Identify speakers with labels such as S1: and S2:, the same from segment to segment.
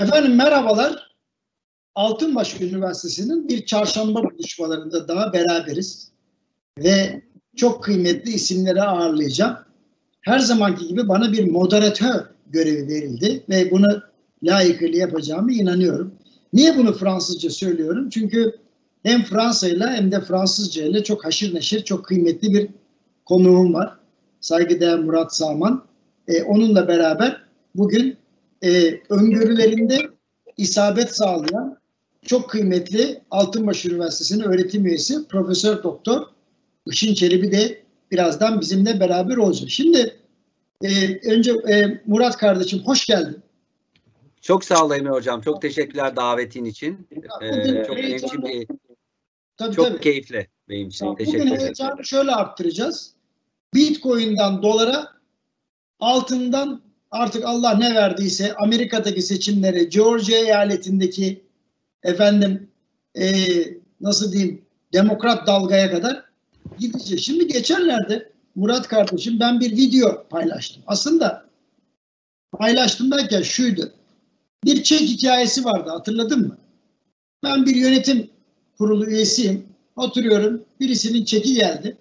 S1: Efendim merhabalar. Altınbaş Üniversitesi'nin bir çarşamba buluşmalarında daha beraberiz. Ve çok kıymetli isimleri ağırlayacağım. Her zamanki gibi bana bir moderatör görevi verildi ve bunu layıkıyla yapacağımı inanıyorum. Niye bunu Fransızca söylüyorum? Çünkü hem Fransa ile hem de Fransızca ile çok haşır neşir, çok kıymetli bir konuğum var. Saygıdeğer Murat Saman. Ee, onunla beraber bugün e, öngörülerinde isabet sağlayan çok kıymetli Altınbaş Üniversitesi'nin öğretim üyesi Profesör Doktor Işın Çelebi de birazdan bizimle beraber olacak. Şimdi e, önce e, Murat kardeşim hoş geldin.
S2: Çok sağ ol Emre Hocam. Çok teşekkürler davetin için. Ee, çok benim için bir,
S1: tabii,
S2: çok
S1: tabii.
S2: keyifli benim için.
S1: Tamam,
S2: Teşekkür
S1: Bugün
S2: ederim.
S1: heyecanı şöyle arttıracağız. Bitcoin'dan dolara, altından artık Allah ne verdiyse Amerika'daki seçimlere, Georgia eyaletindeki efendim eee, nasıl diyeyim demokrat dalgaya kadar gideceğiz. Şimdi geçenlerde Murat kardeşim ben bir video paylaştım. Aslında paylaştım derken şuydu. Bir çek hikayesi vardı hatırladın mı? Ben bir yönetim kurulu üyesiyim. Oturuyorum. Birisinin çeki geldi.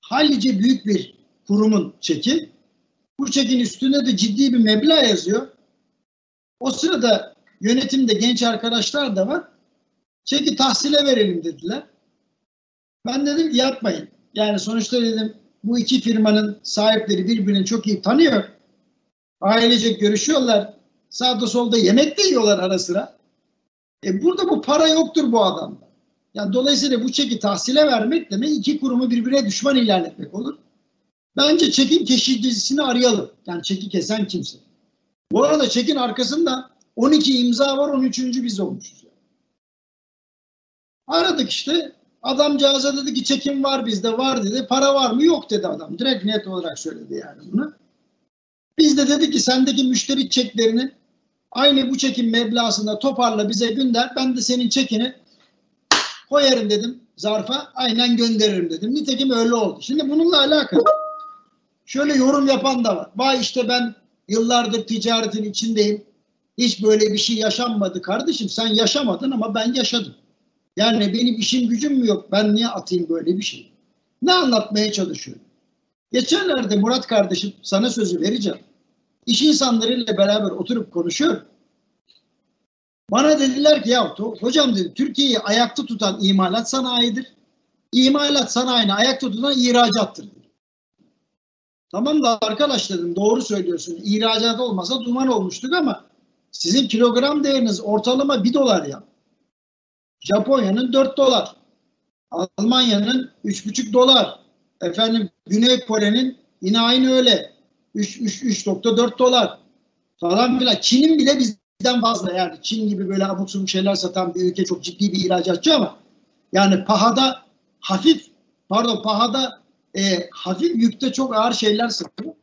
S1: Hallice büyük bir kurumun çeki. Bu çekin üstünde de ciddi bir meblağ yazıyor. O sırada yönetimde genç arkadaşlar da var. Çeki tahsile verelim dediler. Ben dedim ki yapmayın. Yani sonuçta dedim bu iki firmanın sahipleri birbirini çok iyi tanıyor. Ailecek görüşüyorlar. Sağda solda yemek de yiyorlar ara sıra. E burada bu para yoktur bu adamda. Yani dolayısıyla bu çeki tahsile vermek demek iki kurumu birbirine düşman ilan etmek olur. Bence çekin keşifcisini arayalım. Yani çeki kesen kimse. Bu arada çekin arkasında 12 imza var 13. biz olmuşuz. Aradık işte. Adamcağıza dedi ki çekim var bizde var dedi. Para var mı? Yok dedi adam. Direkt net olarak söyledi yani bunu. Biz de dedik ki sendeki müşteri çeklerini aynı bu çekim meblağında toparla bize gönder. Ben de senin çekini koyarım dedim zarfa aynen gönderirim dedim. Nitekim öyle oldu. Şimdi bununla alakalı şöyle yorum yapan da var. Vay işte ben yıllardır ticaretin içindeyim. Hiç böyle bir şey yaşanmadı kardeşim. Sen yaşamadın ama ben yaşadım. Yani benim işim gücüm mü yok? Ben niye atayım böyle bir şey? Ne anlatmaya çalışıyorum? Geçenlerde Murat kardeşim sana sözü vereceğim. İş insanlarıyla beraber oturup konuşuyorum. Bana dediler ki ya hocam dedi Türkiye'yi ayakta tutan imalat sanayidir. İmalat sanayini ayakta tutan ihracattır. Dedi. Tamam da arkadaş dedim doğru söylüyorsun. İhracat olmasa duman olmuştuk ama sizin kilogram değeriniz ortalama 1 dolar ya. Japonya'nın 4 dolar. Almanya'nın 3,5 dolar. Efendim Güney Kore'nin yine aynı öyle. 3.4 dolar falan filan. Çin'in bile bizden fazla yani. Çin gibi böyle abuk subuk şeyler satan bir ülke çok ciddi bir ihracatçı ama yani pahada hafif pardon pahada e, hafif yükte çok ağır şeyler satıyor.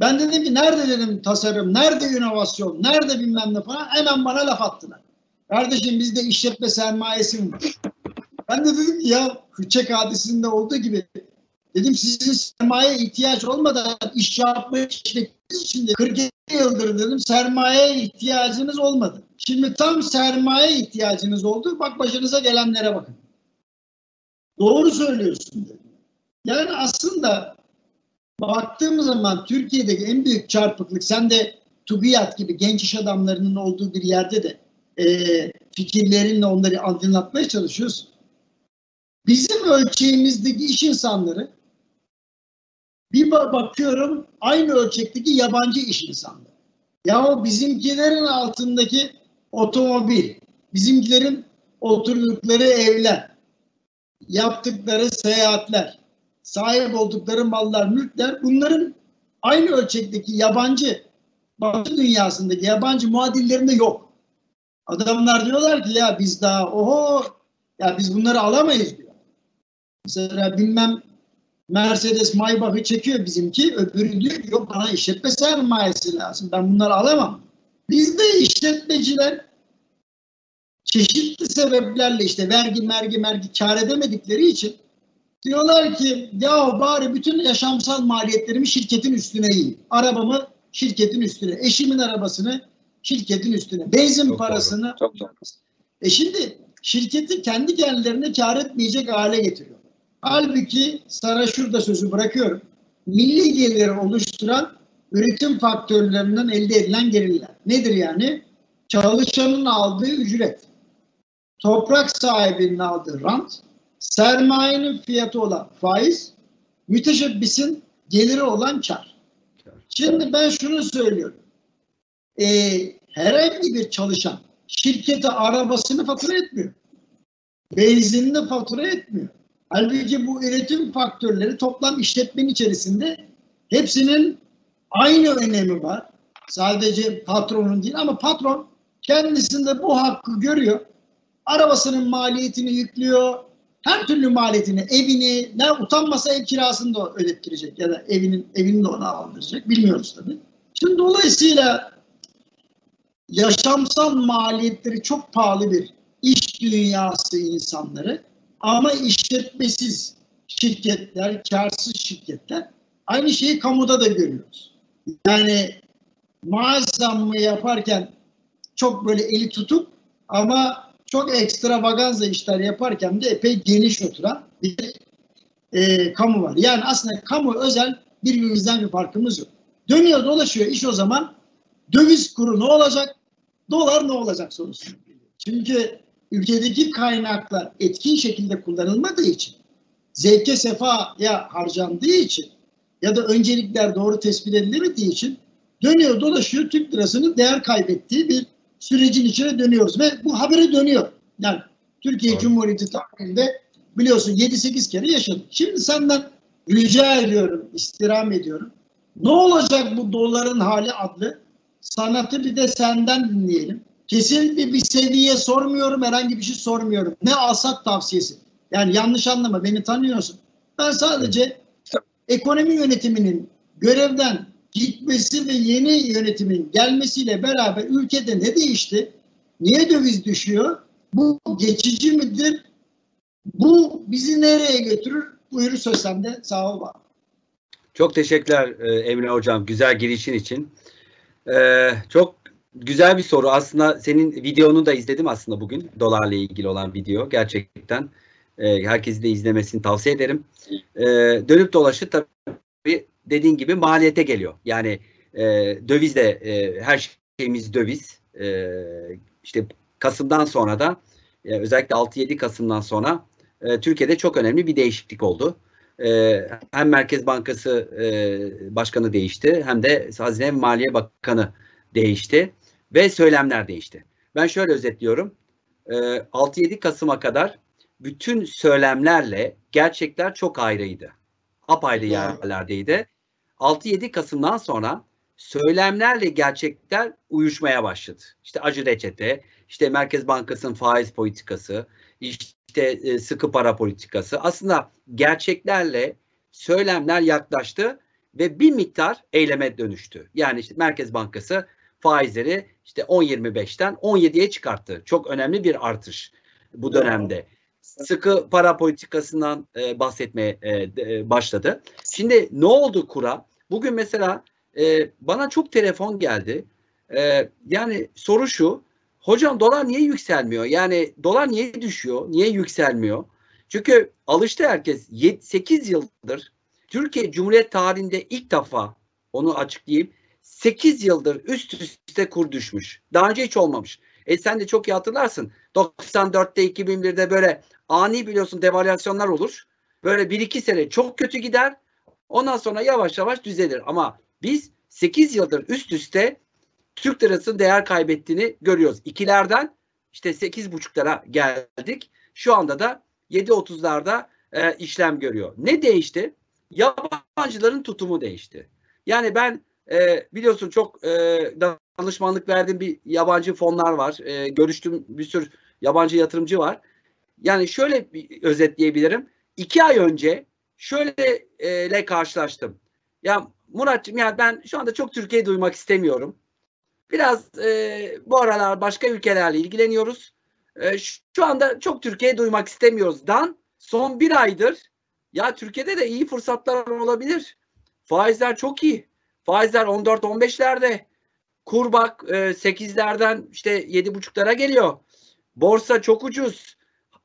S1: Ben dedim ki nerede dedim tasarım, nerede inovasyon, nerede bilmem ne falan hemen bana laf attılar. Kardeşim bizde işletme sermayesi mi var? Ben de dedim ki ya Hüçek hadisinde olduğu gibi dedim sizin sermaye ihtiyaç olmadan iş yapmayı işlettiğiniz için de 47 yıldır dedim sermaye ihtiyacınız olmadı. Şimdi tam sermaye ihtiyacınız oldu. Bak başınıza gelenlere bakın. Doğru söylüyorsun dedim. Yani aslında baktığımız zaman Türkiye'deki en büyük çarpıklık sen de TÜBİAD gibi genç iş adamlarının olduğu bir yerde de e, fikirlerinle onları aydınlatmaya çalışıyorsun. Bizim ölçeğimizdeki iş insanları bir bakıyorum aynı ölçekteki yabancı iş insanları. Ya bizimkilerin altındaki otomobil, bizimkilerin oturdukları evler, yaptıkları seyahatler, sahip oldukları mallar, mülkler bunların aynı ölçekteki yabancı batı dünyasındaki yabancı muadillerinde yok. Adamlar diyorlar ki ya biz daha oho ya biz bunları alamayız diyor. Mesela bilmem Mercedes Maybach'ı çekiyor bizimki. Öbürü diyor yok bana işletme sermayesi lazım. Ben bunları alamam. Bizde işletmeciler çeşitli sebeplerle işte vergi mergi mergi kar edemedikleri için diyorlar ki ya bari bütün yaşamsal maliyetlerimi şirketin üstüne yiyeyim. Arabamı şirketin üstüne. Eşimin arabasını şirketin üstüne. Benzin
S2: Çok
S1: parasını
S2: Çok doğru.
S1: e şimdi şirketi kendi kendilerine kar etmeyecek hale getiriyor. Halbuki sana şurada sözü bırakıyorum. Milli geliri oluşturan üretim faktörlerinden elde edilen gelirler. Nedir yani? Çalışanın aldığı ücret, toprak sahibinin aldığı rant, sermayenin fiyatı olan faiz, müteşebbisin geliri olan kar. Şimdi ben şunu söylüyorum. Ee, herhangi bir çalışan şirkete arabasını fatura etmiyor. Benzinini fatura etmiyor. Halbuki bu üretim faktörleri toplam işletmenin içerisinde hepsinin aynı önemi var. Sadece patronun değil ama patron kendisinde bu hakkı görüyor. Arabasının maliyetini yüklüyor. Her türlü maliyetini, evini, ne utanmasa ev kirasını da ödettirecek ya da evinin evini de ona aldıracak. Bilmiyoruz tabii. Şimdi dolayısıyla yaşamsal maliyetleri çok pahalı bir iş dünyası insanları ama işletmesiz şirketler, karsız şirketler aynı şeyi kamuda da görüyoruz. Yani maaş zammı yaparken çok böyle eli tutup ama çok ekstravaganza işler yaparken de epey geniş oturan bir e, kamu var. Yani aslında kamu özel birbirimizden bir farkımız yok. Dönüyor dolaşıyor iş o zaman döviz kuru ne olacak? Dolar ne olacak sorusu. Çünkü ülkedeki kaynaklar etkin şekilde kullanılmadığı için, zevke sefaya harcandığı için ya da öncelikler doğru tespit edilemediği için dönüyor dolaşıyor Türk lirasının değer kaybettiği bir sürecin içine dönüyoruz ve bu habere dönüyor. Yani Türkiye
S2: Doğru.
S1: Cumhuriyeti tarihinde biliyorsun 7-8 kere yaşadık. Şimdi senden rica ediyorum, istirham ediyorum. Ne olacak bu doların hali adlı sanatı bir de senden dinleyelim. Kesinlikle bir seviye sormuyorum, herhangi bir şey sormuyorum. Ne alsak tavsiyesi. Yani yanlış anlama, beni tanıyorsun. Ben sadece ekonomi yönetiminin görevden gitmesi ve yeni yönetimin gelmesiyle beraber ülkede ne değişti? Niye döviz düşüyor? Bu geçici midir? Bu bizi nereye götürür? Buyur söz sende. Sağ ol. var.
S2: Çok teşekkürler e, Emre Hocam güzel girişin için. Ee, çok güzel bir soru. Aslında senin videonu da izledim aslında bugün. Dolarla ilgili olan video. Gerçekten e, herkesi de izlemesini tavsiye ederim. Ee, dönüp dolaşıp tabii dediğin gibi maliyete geliyor. Yani e, döviz de e, her şeyimiz döviz. E, işte Kasım'dan sonra da e, özellikle 6-7 Kasım'dan sonra e, Türkiye'de çok önemli bir değişiklik oldu. E, hem Merkez Bankası e, Başkanı değişti hem de Hazine ve Maliye Bakanı değişti ve söylemler değişti. Ben şöyle özetliyorum. E, 6-7 Kasım'a kadar bütün söylemlerle gerçekler çok ayrıydı. Apayrı yerlerdeydi. 6-7 Kasım'dan sonra söylemlerle gerçekler uyuşmaya başladı. İşte acı reçete, işte Merkez Bankası'nın faiz politikası, işte e, sıkı para politikası. Aslında gerçeklerle söylemler yaklaştı ve bir miktar eyleme dönüştü. Yani işte Merkez Bankası faizleri işte 10.25'ten 17'ye çıkarttı. Çok önemli bir artış bu dönemde. Sıkı para politikasından e, bahsetmeye e, e, başladı. Şimdi ne oldu kura? Bugün mesela e, bana çok telefon geldi. E, yani soru şu. Hocam dolar niye yükselmiyor? Yani dolar niye düşüyor? Niye yükselmiyor? Çünkü alıştı herkes 8 yıldır Türkiye Cumhuriyet tarihinde ilk defa onu açıklayayım. 8 yıldır üst üste kur düşmüş. Daha önce hiç olmamış. E sen de çok iyi hatırlarsın. 94'te 2001'de böyle ani biliyorsun devalüasyonlar olur. Böyle 1-2 sene çok kötü gider. Ondan sonra yavaş yavaş düzelir. Ama biz 8 yıldır üst üste Türk lirasının değer kaybettiğini görüyoruz. İkilerden işte 8,5'lara geldik. Şu anda da 7.30'larda e, işlem görüyor. Ne değişti? Yabancıların tutumu değişti. Yani ben e, biliyorsun çok e, danışmanlık verdiğim bir yabancı fonlar var. E, görüştüğüm bir sürü yabancı yatırımcı var. Yani şöyle bir özetleyebilirim. İki ay önce şöyle karşılaştım. Ya Muratcığım ya ben şu anda çok Türkiye'yi duymak istemiyorum. Biraz e, bu aralar başka ülkelerle ilgileniyoruz. E, şu anda çok Türkiye'yi duymak istemiyoruz. Dan son bir aydır ya Türkiye'de de iyi fırsatlar olabilir. Faizler çok iyi. Faizler 14-15'lerde. Kur bak e, 8'lerden işte 7,5'lara geliyor. Borsa çok ucuz.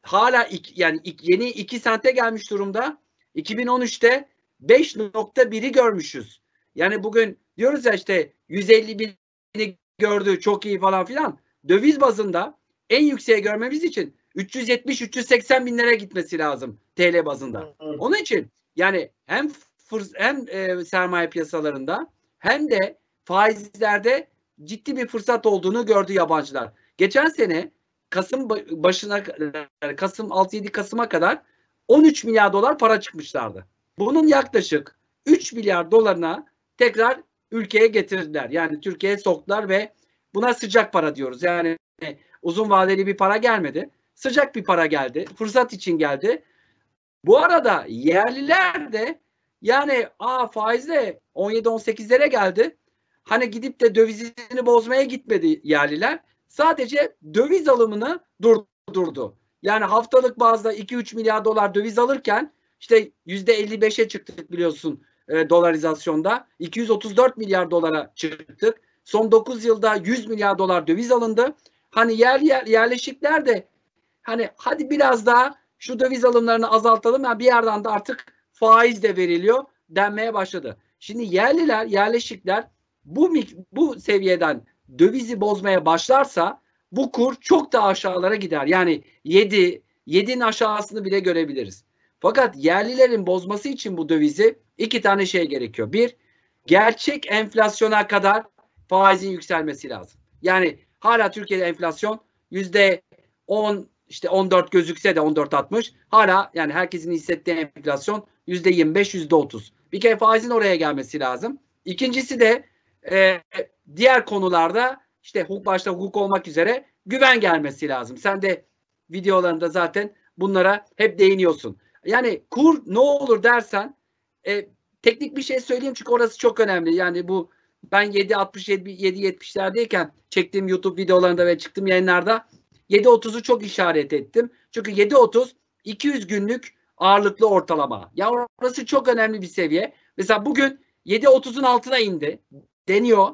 S2: Hala iki, yani iki, yeni 2 sente gelmiş durumda. 2013'te 5.1'i görmüşüz. Yani bugün diyoruz ya işte 150 bini gördü çok iyi falan filan. Döviz bazında en yükseğe görmemiz için 370-380 binlere gitmesi lazım TL bazında. Onun için yani hem fırs hem e, sermaye piyasalarında hem de faizlerde ciddi bir fırsat olduğunu gördü yabancılar. Geçen sene Kasım başına Kasım 6-7 Kasım'a kadar 13 milyar dolar para çıkmışlardı. Bunun yaklaşık 3 milyar dolarına tekrar ülkeye getirdiler. Yani Türkiye'ye soktular ve buna sıcak para diyoruz. Yani uzun vadeli bir para gelmedi. Sıcak bir para geldi. Fırsat için geldi. Bu arada yerliler de yani a faizle 17-18'lere geldi. Hani gidip de dövizini bozmaya gitmedi yerliler. Sadece döviz alımını durdurdu. Yani haftalık bazda 2-3 milyar dolar döviz alırken işte %55'e çıktık biliyorsun e, dolarizasyonda. 234 milyar dolara çıktık. Son 9 yılda 100 milyar dolar döviz alındı. Hani yer, yer yerleşikler de hani hadi biraz daha şu döviz alımlarını azaltalım. Yani bir yerden de artık faiz de veriliyor denmeye başladı. Şimdi yerliler, yerleşikler bu bu seviyeden dövizi bozmaya başlarsa bu kur çok da aşağılara gider. Yani 7 7'nin aşağısını bile görebiliriz. Fakat yerlilerin bozması için bu dövizi iki tane şey gerekiyor. Bir, gerçek enflasyona kadar faizin yükselmesi lazım. Yani hala Türkiye'de enflasyon yüzde 10 işte 14 gözükse de 14.60 hala yani herkesin hissettiği enflasyon yüzde 25 yüzde 30. Bir kere faizin oraya gelmesi lazım. İkincisi de e, diğer konularda işte hukuk başta hukuk olmak üzere güven gelmesi lazım. Sen de videolarında zaten bunlara hep değiniyorsun. Yani kur ne olur dersen e, teknik bir şey söyleyeyim çünkü orası çok önemli. Yani bu ben 7.67 7.70'lerdeyken çektiğim YouTube videolarında ve çıktığım yayınlarda 7.30'u çok işaret ettim. Çünkü 7.30 200 günlük ağırlıklı ortalama. Ya orası çok önemli bir seviye. Mesela bugün 7.30'un altına indi. Deniyor.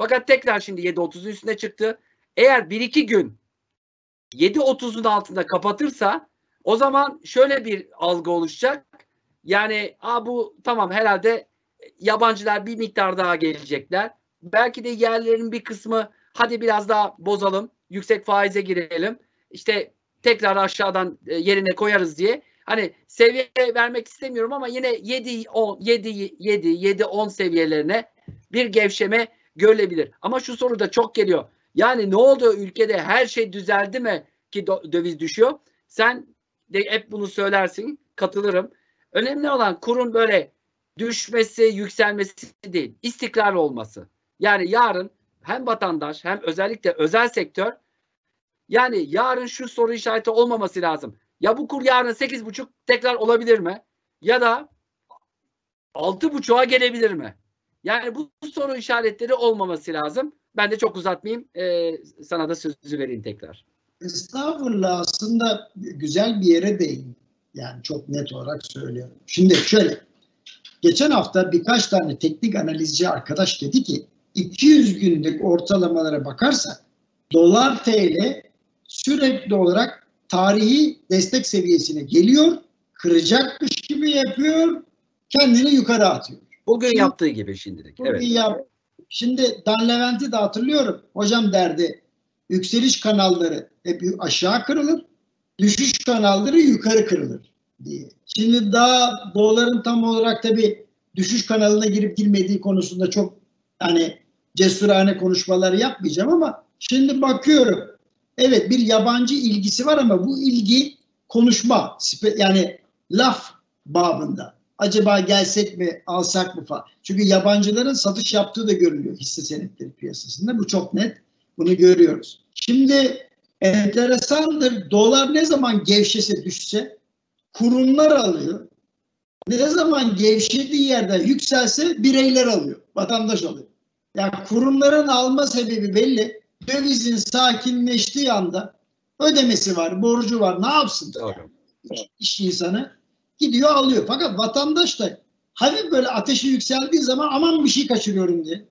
S2: Fakat tekrar şimdi 7.30'un üstüne çıktı. Eğer 1-2 gün 7.30'un altında kapatırsa o zaman şöyle bir algı oluşacak. Yani a bu tamam herhalde yabancılar bir miktar daha gelecekler. Belki de yerlerin bir kısmı hadi biraz daha bozalım, yüksek faize girelim. İşte tekrar aşağıdan e, yerine koyarız diye. Hani seviye vermek istemiyorum ama yine 7 10 7 7 7 10 seviyelerine bir gevşeme görülebilir. Ama şu soru da çok geliyor. Yani ne oldu ülkede her şey düzeldi mi ki döviz düşüyor? Sen de hep bunu söylersin. Katılırım. Önemli olan kurun böyle düşmesi, yükselmesi değil. istikrar olması. Yani yarın hem vatandaş hem özellikle özel sektör yani yarın şu soru işareti olmaması lazım. Ya bu kur yarın 8,5 tekrar olabilir mi? Ya da 6,5'a gelebilir mi? Yani bu soru işaretleri olmaması lazım. Ben de çok uzatmayayım. Ee, sana da sözü vereyim tekrar.
S1: Estağfurullah aslında güzel bir yere değin. Yani çok net olarak söylüyorum. Şimdi şöyle. Geçen hafta birkaç tane teknik analizci arkadaş dedi ki 200 günlük ortalamalara bakarsak dolar TL sürekli olarak tarihi destek seviyesine geliyor, kıracakmış gibi yapıyor, kendini yukarı atıyor.
S2: Bugün şimdi, yaptığı gibi şimdilik.
S1: Evet. Yap, şimdi Dan Levent'i de hatırlıyorum. Hocam derdi yükseliş kanalları hep aşağı kırılır, düşüş kanalları yukarı kırılır diye. Şimdi daha doların tam olarak tabi düşüş kanalına girip girmediği konusunda çok hani cesurane konuşmaları yapmayacağım ama şimdi bakıyorum. Evet bir yabancı ilgisi var ama bu ilgi konuşma yani laf babında. Acaba gelsek mi alsak mı falan. Çünkü yabancıların satış yaptığı da görülüyor hisse senetleri piyasasında. Bu çok net. Bunu görüyoruz. Şimdi enteresandır. Dolar ne zaman gevşese düşse kurumlar alıyor. Ne zaman gevşediği yerde yükselse bireyler alıyor. Vatandaş alıyor. Yani kurumların alma sebebi belli. Dövizin sakinleştiği anda ödemesi var, borcu var. Ne yapsın? Doğru. İş insanı gidiyor alıyor. Fakat vatandaş da hafif böyle ateşi yükseldiği zaman aman bir şey kaçırıyorum diye.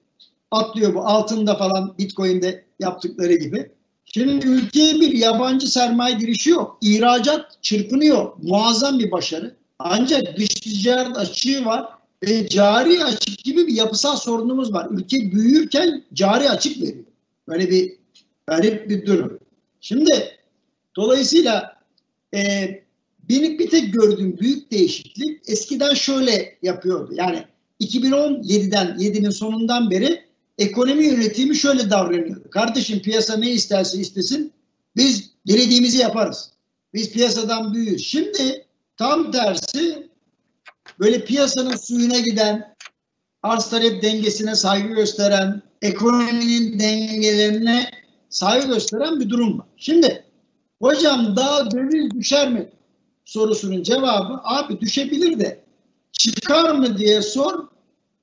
S1: atlıyor bu altında falan Bitcoin'de yaptıkları gibi. Şimdi ülkeye bir yabancı sermaye girişi yok. İhracat çırpınıyor. Muazzam bir başarı. Ancak dış ticaret açığı var ve cari açık gibi bir yapısal sorunumuz var. Ülke büyürken cari açık veriyor. Böyle bir garip bir durum. Şimdi dolayısıyla e, benim bir tek gördüğüm büyük değişiklik eskiden şöyle yapıyordu. Yani 2017'den 7'nin sonundan beri ekonomi yönetimi şöyle davranıyordu. Kardeşim piyasa ne isterse istesin biz dilediğimizi yaparız. Biz piyasadan büyüyoruz. Şimdi tam tersi böyle piyasanın suyuna giden, arz talep dengesine saygı gösteren, ekonominin dengelerine saygı gösteren bir durum var. Şimdi hocam daha döviz düşer mi sorusunun cevabı abi düşebilir de çıkar mı diye sor.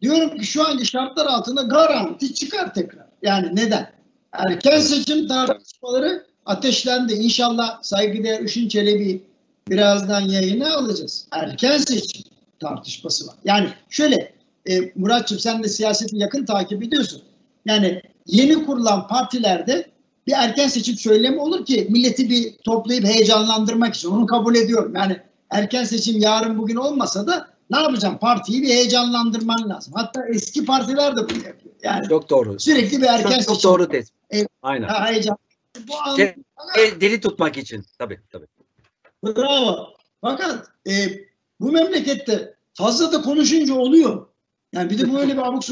S1: Diyorum ki şu anki şartlar altında garanti çıkar tekrar. Yani neden? Erken seçim tartışmaları ateşlendi. İnşallah saygıdeğer Işın Çelebi birazdan yayına alacağız. Erken seçim tartışması var. Yani şöyle e, Muratçım sen de siyaseti yakın takip ediyorsun. Yani yeni kurulan partilerde bir erken seçim söylemi olur ki milleti bir toplayıp heyecanlandırmak için. Onu kabul ediyorum. Yani erken seçim yarın bugün olmasa da ne yapacağım? Partiyi bir heyecanlandırman lazım. Hatta eski partiler de bunu yapıyor. Yani
S2: Çok doğru.
S1: sürekli bir erken
S2: Çok,
S1: seçim.
S2: çok doğru tespit.
S1: Evet.
S2: Aynen.
S1: Heyecan. Bu an,
S2: Şey- E, deli tutmak için. Tabii tabii.
S1: Bravo. Fakat e, bu memlekette fazla da konuşunca oluyor. Yani bir de böyle bir abuk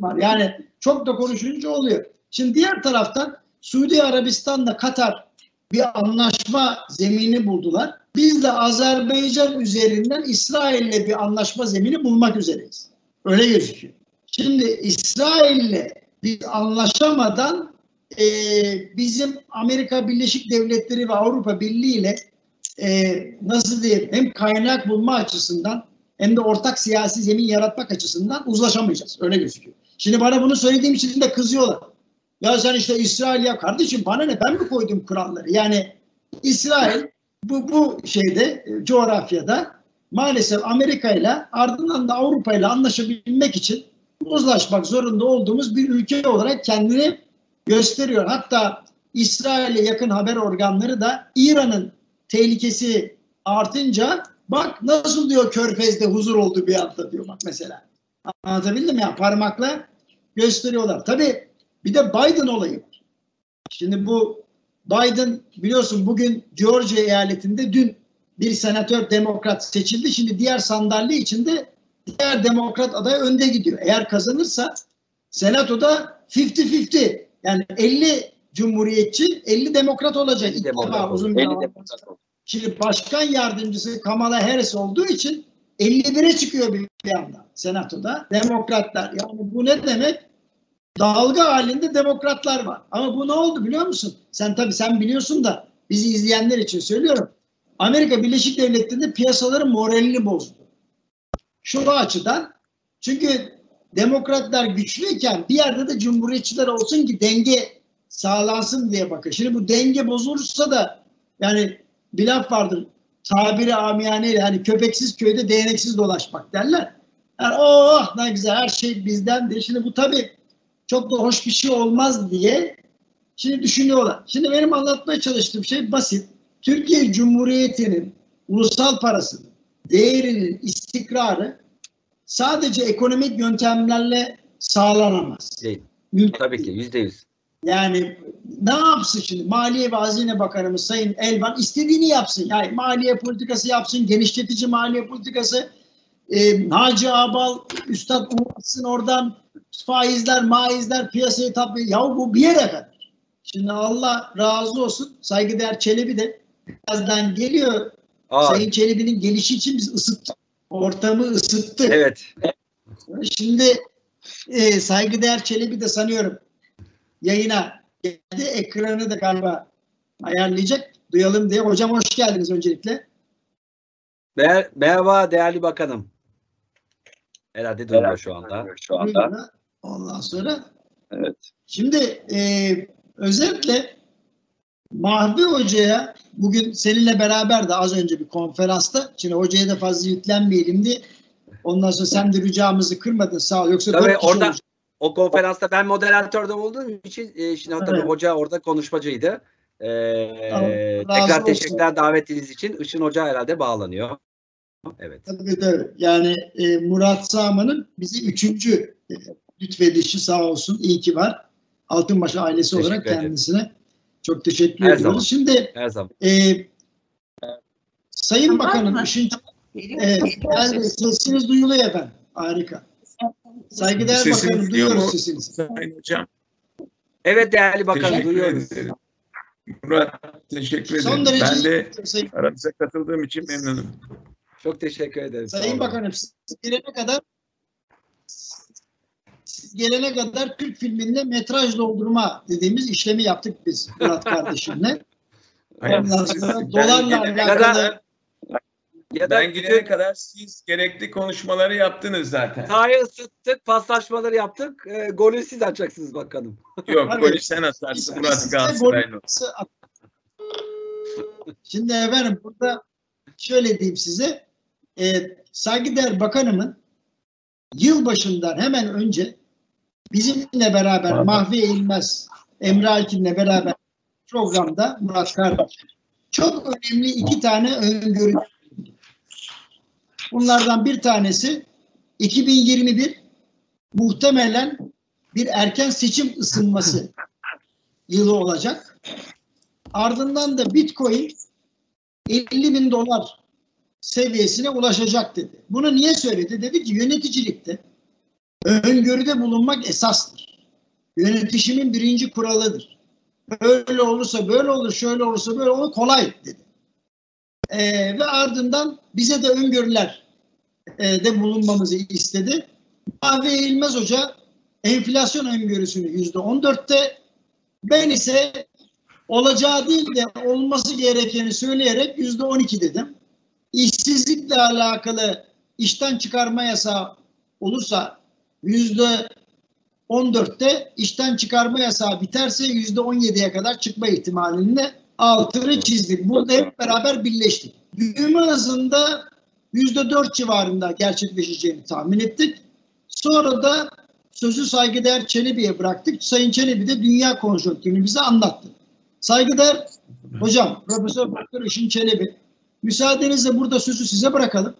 S1: var. Yani çok da konuşunca oluyor. Şimdi diğer taraftan Suudi Arabistan'la Katar bir anlaşma zemini buldular. Biz de Azerbaycan üzerinden İsrail'le bir anlaşma zemini bulmak üzereyiz. Öyle gözüküyor. Şimdi İsrail'le biz anlaşamadan e, bizim Amerika Birleşik Devletleri ve Avrupa Birliği ile e, nasıl diyeyim hem kaynak bulma açısından hem de ortak siyasi zemin yaratmak açısından uzlaşamayacağız. Öyle gözüküyor. Şimdi bana bunu söylediğim için de kızıyorlar. Ya sen işte İsrail ya kardeşim bana ne ben mi koydum kuralları? Yani İsrail bu, bu şeyde e, coğrafyada maalesef Amerika ile ardından da Avrupa ile anlaşabilmek için uzlaşmak zorunda olduğumuz bir ülke olarak kendini gösteriyor. Hatta İsrail'e yakın haber organları da İran'ın tehlikesi artınca bak nasıl diyor Körfez'de huzur oldu bir anda diyor bak mesela. Anlatabildim ya parmakla gösteriyorlar. Tabii bir de Biden olayı var. Şimdi bu Biden biliyorsun bugün Georgia eyaletinde dün bir senatör demokrat seçildi. Şimdi diğer sandalye içinde diğer demokrat aday önde gidiyor. Eğer kazanırsa senatoda 50-50 yani 50 cumhuriyetçi 50 demokrat olacak. İlk
S2: Demokrat
S1: defa uzun bir
S2: 50
S1: zaman.
S2: demokrat.
S1: Şimdi başkan yardımcısı Kamala Harris olduğu için 51'e çıkıyor bir, anda senatoda. Demokratlar. Yani bu ne demek? Dalga halinde demokratlar var. Ama bu ne oldu biliyor musun? Sen tabii sen biliyorsun da bizi izleyenler için söylüyorum. Amerika Birleşik Devletleri'nde piyasaların moralini bozdu. Şu açıdan çünkü demokratlar güçlüyken bir yerde de cumhuriyetçiler olsun ki denge sağlansın diye bakıyor. Şimdi bu denge bozulursa da yani bir laf vardır tabiri amiyaneyle hani köpeksiz köyde değneksiz dolaşmak derler. Yani oh ne güzel her şey bizdendir. Şimdi bu tabii çok da hoş bir şey olmaz diye şimdi düşünüyorlar. Şimdi benim anlatmaya çalıştığım şey basit. Türkiye Cumhuriyeti'nin ulusal parasının değerinin istikrarı sadece ekonomik yöntemlerle sağlanamaz.
S2: Değil.
S1: Mümkün
S2: Tabii ki yüzde yüz.
S1: Yani ne yapsın şimdi? Maliye ve Hazine Bakanımız Sayın Elvan istediğini yapsın. Yani maliye politikası yapsın, genişletici maliye politikası. E, Hacı Abal, Üstad uğraşsın oradan faizler, maizler piyasayı tabi. Ya bu bir yere kadar. Şimdi Allah razı olsun. Saygıdeğer Çelebi de birazdan geliyor.
S2: Aa,
S1: Sayın Çelebi'nin gelişi için biz ısıttık. Ortamı ısıttık.
S2: evet.
S1: Şimdi e, saygıdeğer Çelebi de sanıyorum yayına geldi. Ekranı da galiba ayarlayacak. Duyalım diye. Hocam hoş geldiniz öncelikle.
S2: Mer- Merhaba değerli bakanım. Herhalde duyuyor şu anda.
S3: Şu anda.
S1: Ondan sonra
S3: Evet.
S1: şimdi e, özellikle Mahvi Hoca'ya bugün seninle beraber de az önce bir konferansta şimdi hocaya da fazla yüklenmeyelim diye ondan sonra sen de ricamızı kırmadın sağ ol. Yoksa
S2: Tabii orada-
S1: olacak.
S2: o konferansta ben moderatörde olduğum için e, şimdi tabii
S1: Evet.
S2: hoca orada konuşmacıydı. E,
S1: Allah razı
S2: tekrar teşekkürler davetiniz için. Işın Hoca herhalde bağlanıyor. Evet.
S1: Tabii tabii. Yani e, Murat Sağman'ın bizi üçüncü e, lütfedişi sağ olsun. İyi ki var. Altınbaş ailesi
S2: Teşekkür
S1: olarak
S2: ederim.
S1: kendisine çok teşekkür
S2: Her
S1: ediyoruz.
S2: zaman.
S1: Şimdi
S2: Her zaman.
S1: e, Sayın
S3: Tamam
S1: Bakanım
S3: mı?
S1: işin Evet, sesiniz duyuluyor efendim. Harika. Saygıdeğer
S4: Sesimiz
S1: Bakanım
S4: duyuyor
S1: duyuyoruz
S4: mu?
S1: sesinizi.
S4: Sayın Hocam.
S2: Evet değerli bakanım
S4: teşekkür
S2: duyuyoruz.
S4: ederim. Murat teşekkür ederim.
S1: Son derece
S4: ben de
S1: Sayın,
S4: aranıza katıldığım için memnunum.
S2: Çok teşekkür ederim.
S1: Sayın. Bakanım siz gelene kadar siz gelene kadar Türk filminde metraj doldurma dediğimiz işlemi yaptık biz Murat kardeşimle. Ondan sonra dolarla alakalı
S4: kadar-
S2: Ya da
S4: ben gelene kadar siz gerekli konuşmaları yaptınız zaten.
S2: sahayı ısıttık, paslaşmaları yaptık. E, golü siz atacaksınız bakanım.
S4: Yok
S1: Tabii.
S4: golü sen atarsın Murat Galatasaraylı.
S1: Şimdi efendim burada şöyle diyeyim size. E, saygıdeğer bakanımın yılbaşından hemen önce bizimle beraber. Mahvi Eğilmez, Emre Alkin'le beraber programda Murat Kardeş çok önemli iki tane öngörü. Bunlardan bir tanesi 2021 muhtemelen bir erken seçim ısınması yılı olacak. Ardından da Bitcoin 50 bin dolar seviyesine ulaşacak dedi. Bunu niye söyledi? Dedi ki yöneticilikte öngörüde bulunmak esastır. Yönetişimin birinci kuralıdır. Böyle olursa böyle olur, şöyle olursa böyle olur, kolay dedi. Ee, ve ardından bize de öngörüler e, de bulunmamızı istedi. Mavi Eğilmez Hoca enflasyon öngörüsünü yüzde on dörtte, ben ise olacağı değil de olması gerekeni söyleyerek yüzde on iki dedim. İşsizlikle alakalı işten çıkarma yasağı olursa yüzde on dörtte işten çıkarma yasağı biterse yüzde on yediye kadar çıkma ihtimalini altını çizdik. Burada hep beraber birleştik. Büyüme hızında yüzde dört civarında gerçekleşeceğini tahmin ettik. Sonra da sözü saygıdeğer Çelebi'ye bıraktık. Sayın Çelebi de dünya konjonktürünü bize anlattı. Saygıdeğer hocam Profesör Doktor Işın Çelebi müsaadenizle burada sözü size bırakalım.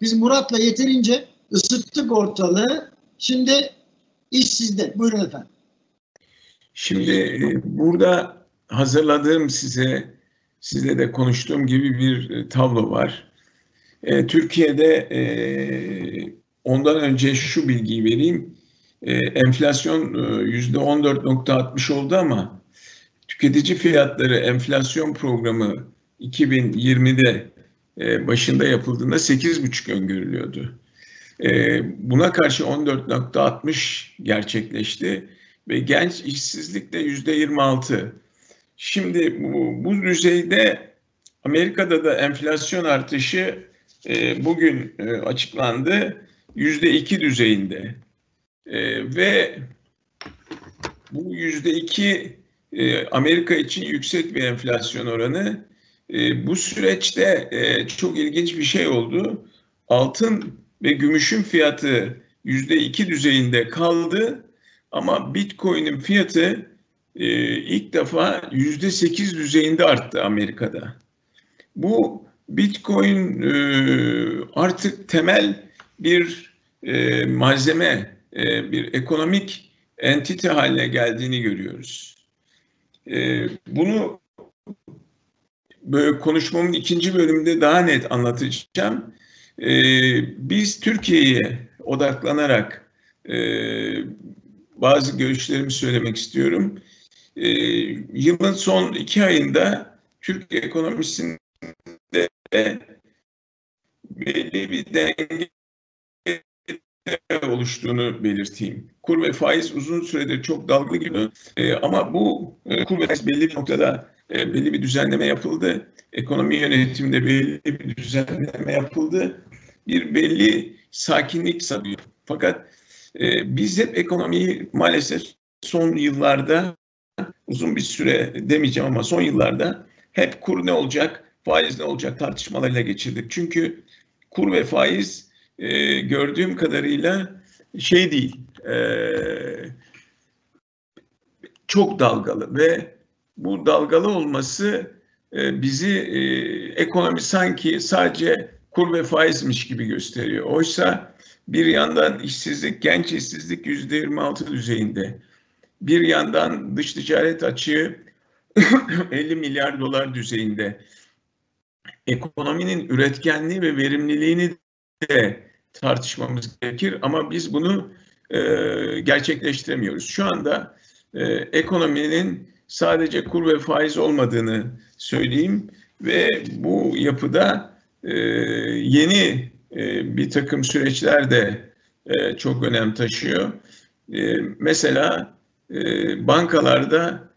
S1: Biz Murat'la yeterince ısıttık ortalığı. Şimdi iş sizde. Buyurun efendim.
S4: Şimdi e, burada hazırladığım size, sizle de konuştuğum gibi bir e, tablo var. E, Türkiye'de e, ondan önce şu bilgiyi vereyim. E, enflasyon e, yüzde 14.60 oldu ama tüketici fiyatları enflasyon programı 2020'de e, başında yapıldığında 8,5 öngörülüyordu. E, buna karşı 14.60 gerçekleşti ve genç işsizlik de yüzde 26. Şimdi bu, bu düzeyde Amerika'da da enflasyon artışı e, bugün e, açıklandı yüzde iki düzeyinde E, ve bu yüzde iki e, Amerika için yüksek bir enflasyon oranı. E, bu süreçte e, çok ilginç bir şey oldu. Altın ve gümüşün fiyatı yüzde iki düzeyinde kaldı. Ama Bitcoin'in fiyatı e, ilk defa yüzde sekiz düzeyinde arttı Amerika'da. Bu Bitcoin e, artık temel bir e, malzeme, e, bir ekonomik entite haline geldiğini görüyoruz. E, bunu böyle konuşmamın ikinci bölümünde daha net anlatacağım. E, biz Türkiye'ye odaklanarak e, bazı görüşlerimi söylemek istiyorum. Ee, yılın son iki ayında Türk ekonomisinde belli bir denge oluştuğunu belirteyim. Kur ve faiz uzun süredir çok dalgalı gibi ee, ama bu e, kur ve faiz belli bir noktada e, belli bir düzenleme yapıldı. Ekonomi yönetiminde belli bir düzenleme yapıldı. Bir belli sakinlik sağlıyor. Fakat e, biz hep ekonomiyi maalesef son yıllarda uzun bir süre demeyeceğim ama son yıllarda hep kur ne olacak, faiz ne olacak tartışmalarıyla geçirdik. Çünkü kur ve faiz e, gördüğüm kadarıyla şey değil, e, çok dalgalı ve bu dalgalı olması e, bizi e, ekonomi sanki sadece kur ve faizmiş gibi gösteriyor. Oysa bir yandan işsizlik, genç işsizlik yüzde 26 düzeyinde. Bir yandan dış ticaret açığı 50 milyar dolar düzeyinde. Ekonominin üretkenliği ve verimliliğini de tartışmamız gerekir ama biz bunu e, gerçekleştiremiyoruz. Şu anda e, ekonominin sadece kur ve faiz olmadığını söyleyeyim ve bu yapıda e, yeni e, bir takım süreçler de e, çok önem taşıyor. E, mesela e, bankalarda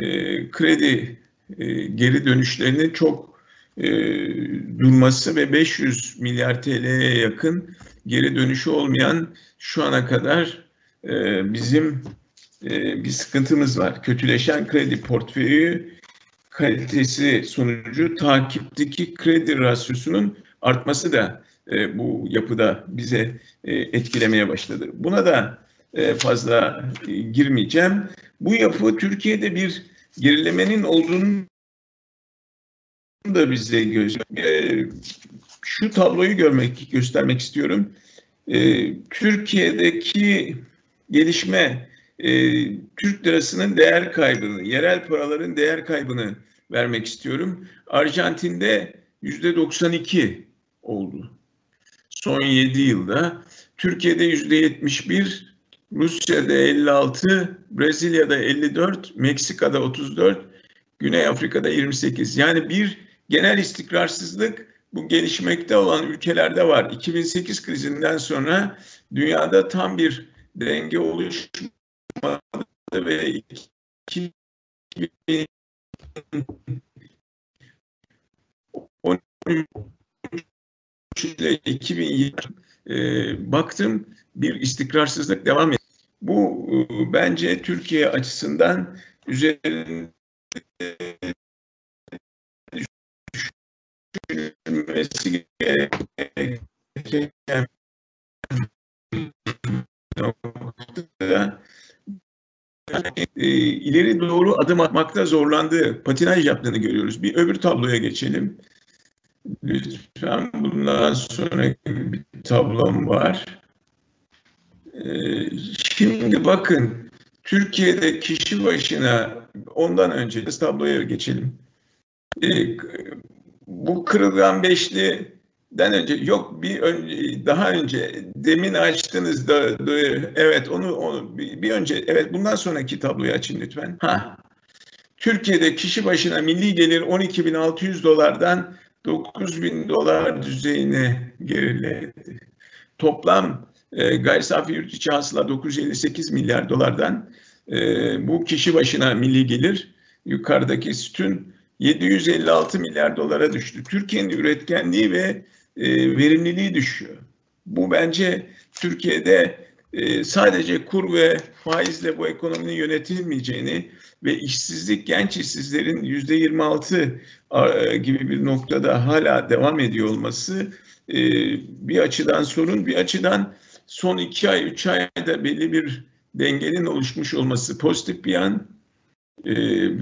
S4: e, kredi e, geri dönüşlerinin çok e, durması ve 500 milyar TL'ye yakın geri dönüşü olmayan şu ana kadar e, bizim e, bir sıkıntımız var. Kötüleşen kredi portföyü kalitesi sonucu takipteki kredi rasyosunun artması da e, bu yapıda bize e, etkilemeye başladı. Buna da e, fazla e, girmeyeceğim. Bu yapı Türkiye'de bir gerilemenin olduğunu da bize göz e, şu tabloyu görmek göstermek istiyorum. E, Türkiye'deki gelişme e, Türk lirasının değer kaybını, yerel paraların değer kaybını vermek istiyorum. Arjantin'de yüzde 92 oldu. Son 7 yılda. Türkiye'de yüzde 71, Rusya'da 56, Brezilya'da 54, Meksika'da 34, Güney Afrika'da 28. Yani bir genel istikrarsızlık bu gelişmekte olan ülkelerde var. 2008 krizinden sonra dünyada tam bir denge oluşmadı ve 2000 ile 2020 e, baktım bir istikrarsızlık devam ediyor. Bu e, bence Türkiye açısından üzerinde düşünülmesi gereken noktada e, ileri doğru adım atmakta zorlandığı, patinaj yaptığını görüyoruz. Bir öbür tabloya geçelim. Lütfen bundan sonra bir tablom var. E, şimdi bakın Türkiye'de kişi başına ondan önce tabloya geçelim. E, bu kırılgan beşli den önce yok bir önce, daha önce demin açtınız da, da evet onu, onu bir, önce evet bundan sonraki tabloyu açın lütfen. Ha. Türkiye'de kişi başına milli gelir 12.600 dolardan 9.000 dolar düzeyine geriledi. Toplam e, gayri safi yurt içi hasıla 958 milyar dolardan e, bu kişi başına milli gelir yukarıdaki sütun 756 milyar dolara düştü. Türkiye'nin üretkenliği ve e, verimliliği düşüyor. Bu bence Türkiye'de e, sadece kur ve faizle bu ekonominin yönetilmeyeceğini ve işsizlik genç işsizlerin yüzde 26 gibi bir noktada hala devam ediyor olması e, bir açıdan sorun, bir açıdan son iki ay, üç ayda belli bir dengenin oluşmuş olması pozitif bir yan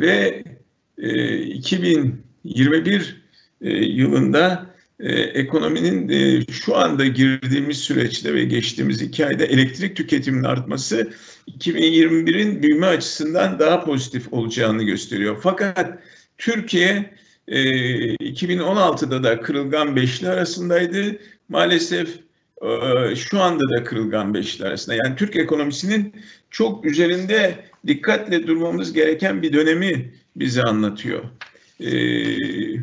S4: ve e, 2021 e, yılında e, ekonominin e, şu anda girdiğimiz süreçte ve geçtiğimiz iki ayda elektrik tüketiminin artması 2021'in büyüme açısından daha pozitif olacağını gösteriyor. Fakat Türkiye e, 2016'da da kırılgan beşli arasındaydı. Maalesef e, şu anda da kırılgan beşli arasında. Yani Türk ekonomisinin çok üzerinde dikkatle durmamız gereken bir dönemi bize anlatıyor. Eee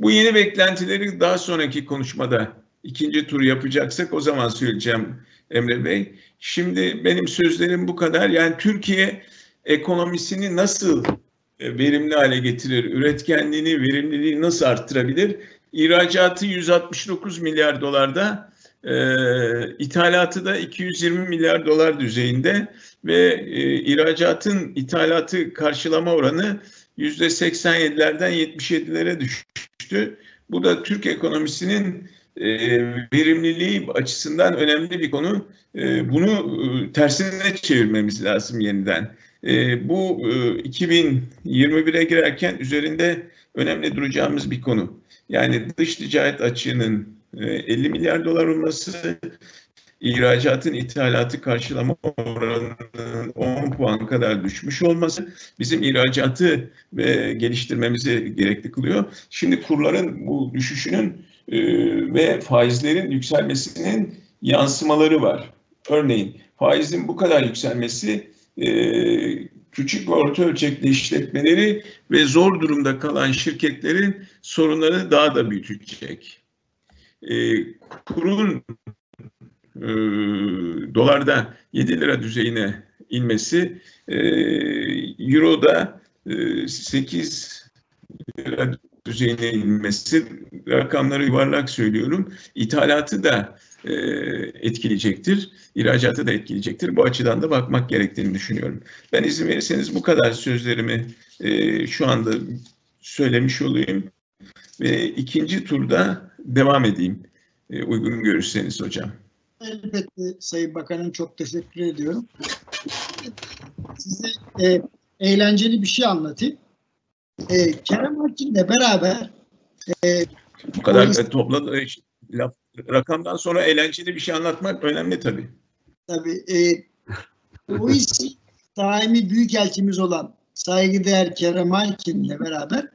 S4: bu yeni beklentileri daha sonraki konuşmada ikinci tur yapacaksak o zaman söyleyeceğim Emre Bey. Şimdi benim sözlerim bu kadar. Yani Türkiye ekonomisini nasıl e, verimli hale getirir, üretkenliğini, verimliliğini nasıl arttırabilir? İhracatı 169 milyar dolarda, e, ithalatı da 220 milyar dolar düzeyinde ve e, ihracatın ithalatı karşılama oranı %87'lerden 77'lere düştü. Bu da Türk ekonomisinin e, verimliliği açısından önemli bir konu. E, bunu e, tersine çevirmemiz lazım yeniden. E, bu e, 2021'e girerken üzerinde önemli duracağımız bir konu. Yani dış ticaret açığının e, 50 milyar dolar olması, ihracatın ithalatı karşılama oranının 10 puan kadar düşmüş olması bizim ihracatı e, geliştirmemizi gerekli kılıyor. Şimdi kurların bu düşüşünün e, ve faizlerin yükselmesinin yansımaları var. Örneğin faizin bu kadar yükselmesi e, küçük ve orta ölçekli işletmeleri ve zor durumda kalan şirketlerin sorunları daha da büyütecek. E, kurun e, dolarda 7 lira düzeyine inmesi, e, Euro'da e, 8 lira düzeyine inmesi, rakamları yuvarlak söylüyorum, ithalatı da e, etkileyecektir, ihracatı da etkileyecektir. Bu açıdan da bakmak gerektiğini düşünüyorum. Ben izin verirseniz bu kadar sözlerimi e, şu anda söylemiş olayım ve ikinci turda devam edeyim. E, uygun görürseniz hocam.
S1: Elbette Sayın Bakanım çok teşekkür ediyorum. Size e, eğlenceli bir şey anlatayım. E, Kerem Akçin'le beraber e,
S4: bu kadar polis, topladı e, laf, rakamdan sonra eğlenceli bir şey anlatmak önemli tabii.
S1: Tabii. E, o işi daimi büyükelçimiz olan saygıdeğer Kerem Alkin'le beraber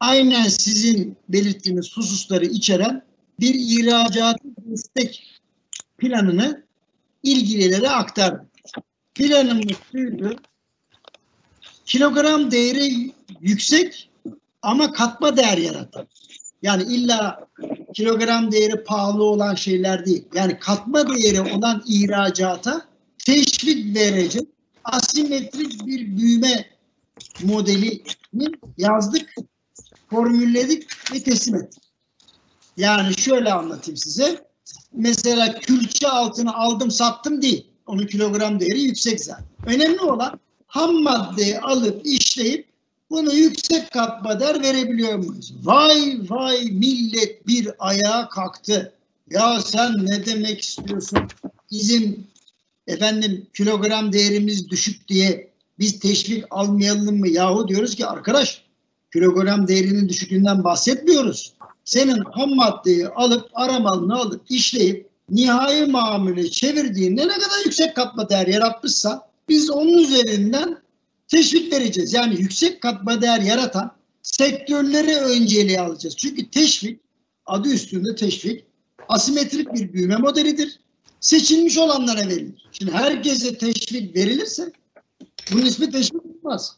S1: aynen sizin belirttiğiniz hususları içeren bir ihracat destek planını ilgililere aktardı. Planımız şuydu. Kilogram değeri yüksek ama katma değer yaratan. Yani illa kilogram değeri pahalı olan şeyler değil. Yani katma değeri olan ihracata teşvik verecek asimetrik bir büyüme modelini yazdık, formülledik ve teslim ettik. Yani şöyle anlatayım size mesela külçe altını aldım sattım değil. Onun kilogram değeri yüksek zaten. Önemli olan ham maddeyi alıp işleyip bunu yüksek katma değer verebiliyor muyuz? Vay vay millet bir ayağa kalktı. Ya sen ne demek istiyorsun? Bizim efendim kilogram değerimiz düşük diye biz teşvik almayalım mı? Yahu diyoruz ki arkadaş kilogram değerinin düşüklüğünden bahsetmiyoruz senin ham maddeyi alıp aramalını alıp işleyip nihai mamule çevirdiğinde ne kadar yüksek katma değer yaratmışsa biz onun üzerinden teşvik vereceğiz. Yani yüksek katma değer yaratan sektörleri önceliğe alacağız. Çünkü teşvik adı üstünde teşvik asimetrik bir büyüme modelidir. Seçilmiş olanlara verilir. Şimdi herkese teşvik verilirse bunun ismi teşvik olmaz.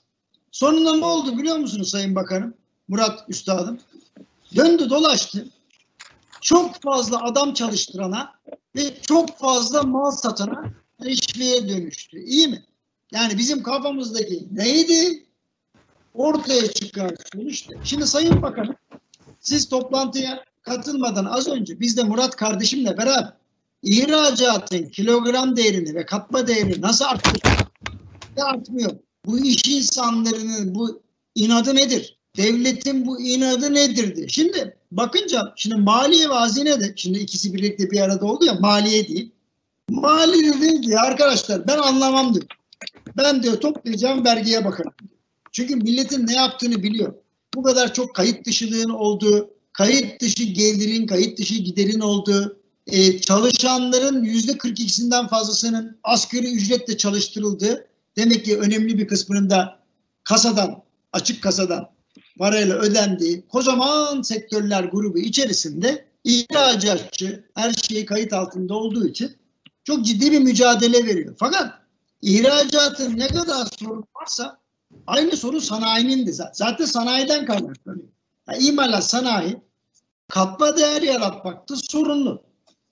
S1: Sonunda ne oldu biliyor musunuz Sayın Bakanım? Murat Üstadım. Döndü dolaştı. Çok fazla adam çalıştırana ve çok fazla mal satana teşviğe dönüştü. İyi mi? Yani bizim kafamızdaki neydi? Ortaya çıkan sonuçta. Şimdi Sayın Bakanım siz toplantıya katılmadan az önce biz de Murat kardeşimle beraber ihracatın kilogram değerini ve katma değerini nasıl arttırıyor? artmıyor. Bu iş insanlarının bu inadı nedir? Devletin bu inadı nedirdi? Şimdi bakınca şimdi maliye ve hazine de şimdi ikisi birlikte bir arada oldu ya maliye değil. Maliye dedi ki arkadaşlar ben anlamam diyor. Ben diyor toplayacağım vergiye bakarım. Çünkü milletin ne yaptığını biliyor. Bu kadar çok kayıt dışılığın olduğu, kayıt dışı gelirin, kayıt dışı giderin olduğu, e, çalışanların yüzde 42'sinden fazlasının asgari ücretle çalıştırıldığı, demek ki önemli bir kısmının da kasadan, açık kasadan parayla ödendiği kocaman sektörler grubu içerisinde ihracatçı her şeyi kayıt altında olduğu için çok ciddi bir mücadele veriyor. Fakat ihracatın ne kadar sorun varsa aynı sorun sanayinin de zaten sanayiden kaynaklanıyor. Yani imalat sanayi katma değer yaratmakta sorunlu.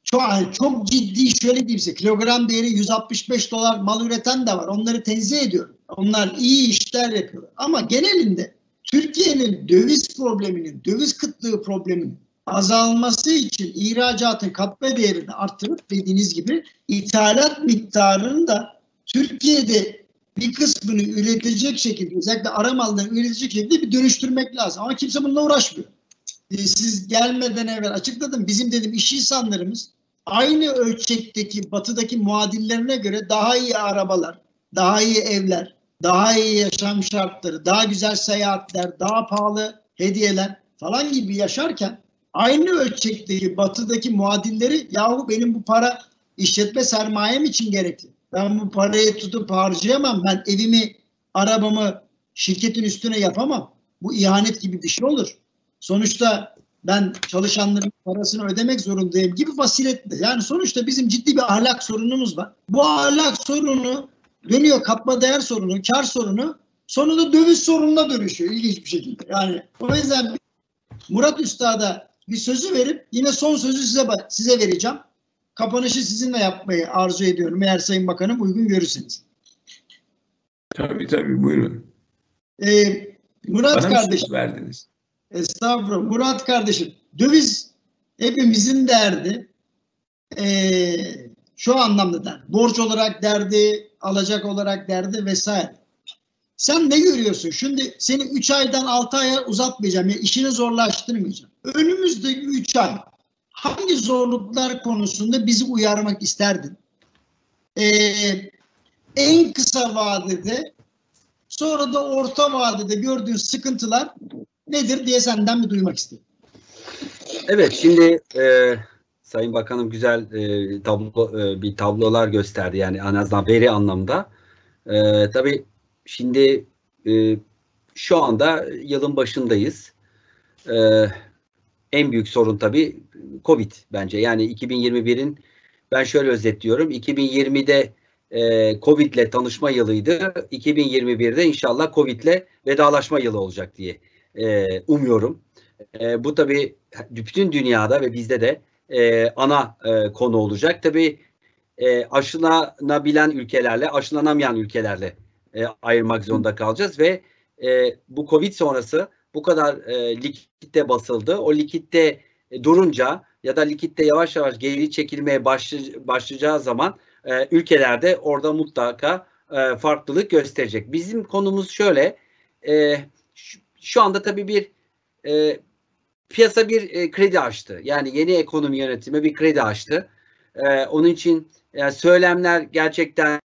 S1: Çok, çok ciddi şöyle diyeyim kilogram değeri 165 dolar mal üreten de var. Onları tenzih ediyorum. Onlar iyi işler yapıyorlar. Ama genelinde Türkiye'nin döviz probleminin, döviz kıtlığı probleminin azalması için ihracatın katma değerini arttırıp dediğiniz gibi ithalat miktarını da Türkiye'de bir kısmını üretecek şekilde özellikle ara malları üretecek şekilde bir dönüştürmek lazım. Ama kimse bununla uğraşmıyor. e, siz gelmeden evvel açıkladım. Bizim dedim iş insanlarımız aynı ölçekteki batıdaki muadillerine göre daha iyi arabalar, daha iyi evler, daha iyi yaşam şartları, daha güzel seyahatler, daha pahalı hediyeler falan gibi yaşarken aynı ölçekteki batıdaki muadilleri yahu benim bu para işletme sermayem için gerekli. Ben bu parayı tutup harcayamam. Ben evimi, arabamı şirketin üstüne yapamam. Bu ihanet gibi bir şey olur. Sonuçta ben çalışanların parasını ödemek zorundayım gibi vasiletle. Yani sonuçta bizim ciddi bir ahlak sorunumuz var. Bu ahlak sorunu dönüyor katma değer sorunu, kar sorunu sonunda döviz sorununa dönüşüyor ilginç bir şekilde. Yani o yüzden Murat Üstad'a bir sözü verip yine son sözü size size vereceğim. Kapanışı sizinle yapmayı arzu ediyorum eğer Sayın Bakanım uygun görürseniz.
S4: Tabii tabii buyurun.
S1: Ee, Murat
S4: Bana
S1: kardeşim.
S4: verdiniz.
S1: Estağfurullah. Murat kardeşim. Döviz hepimizin derdi. Ee, şu anlamda der. Borç olarak derdi, alacak olarak derdi vesaire. Sen ne görüyorsun? Şimdi seni 3 aydan 6 aya uzatmayacağım. Yani işini zorlaştırmayacağım. Önümüzdeki 3 ay hangi zorluklar konusunda bizi uyarmak isterdin? Ee, en kısa vadede sonra da orta vadede gördüğün sıkıntılar nedir diye senden bir duymak istedim.
S2: Evet şimdi e, Sayın Bakanım güzel e, tablo e, bir tablolar gösterdi yani en azından veri anlamda. E, tabii şimdi e, şu anda yılın başındayız. E, en büyük sorun tabii Covid bence. Yani 2021'in ben şöyle özetliyorum. 2020'de e, Covid ile tanışma yılıydı. 2021'de inşallah Covid ile vedalaşma yılı olacak diye e, umuyorum. E, bu tabii bütün dünyada ve bizde de e, ana e, konu olacak. Tabii e, aşılanabilen ülkelerle, aşılanamayan ülkelerle e, ayırmak zorunda kalacağız ve e, bu Covid sonrası bu kadar e, likitte basıldı. O likitte e, durunca ya da likitte yavaş yavaş geri çekilmeye başlay- başlayacağı zaman e, ülkelerde orada mutlaka e, farklılık gösterecek. Bizim konumuz şöyle, e, şu, şu anda tabii bir e, piyasa bir e, kredi açtı. Yani yeni ekonomi yönetimi bir kredi açtı. E, onun için yani söylemler gerçekten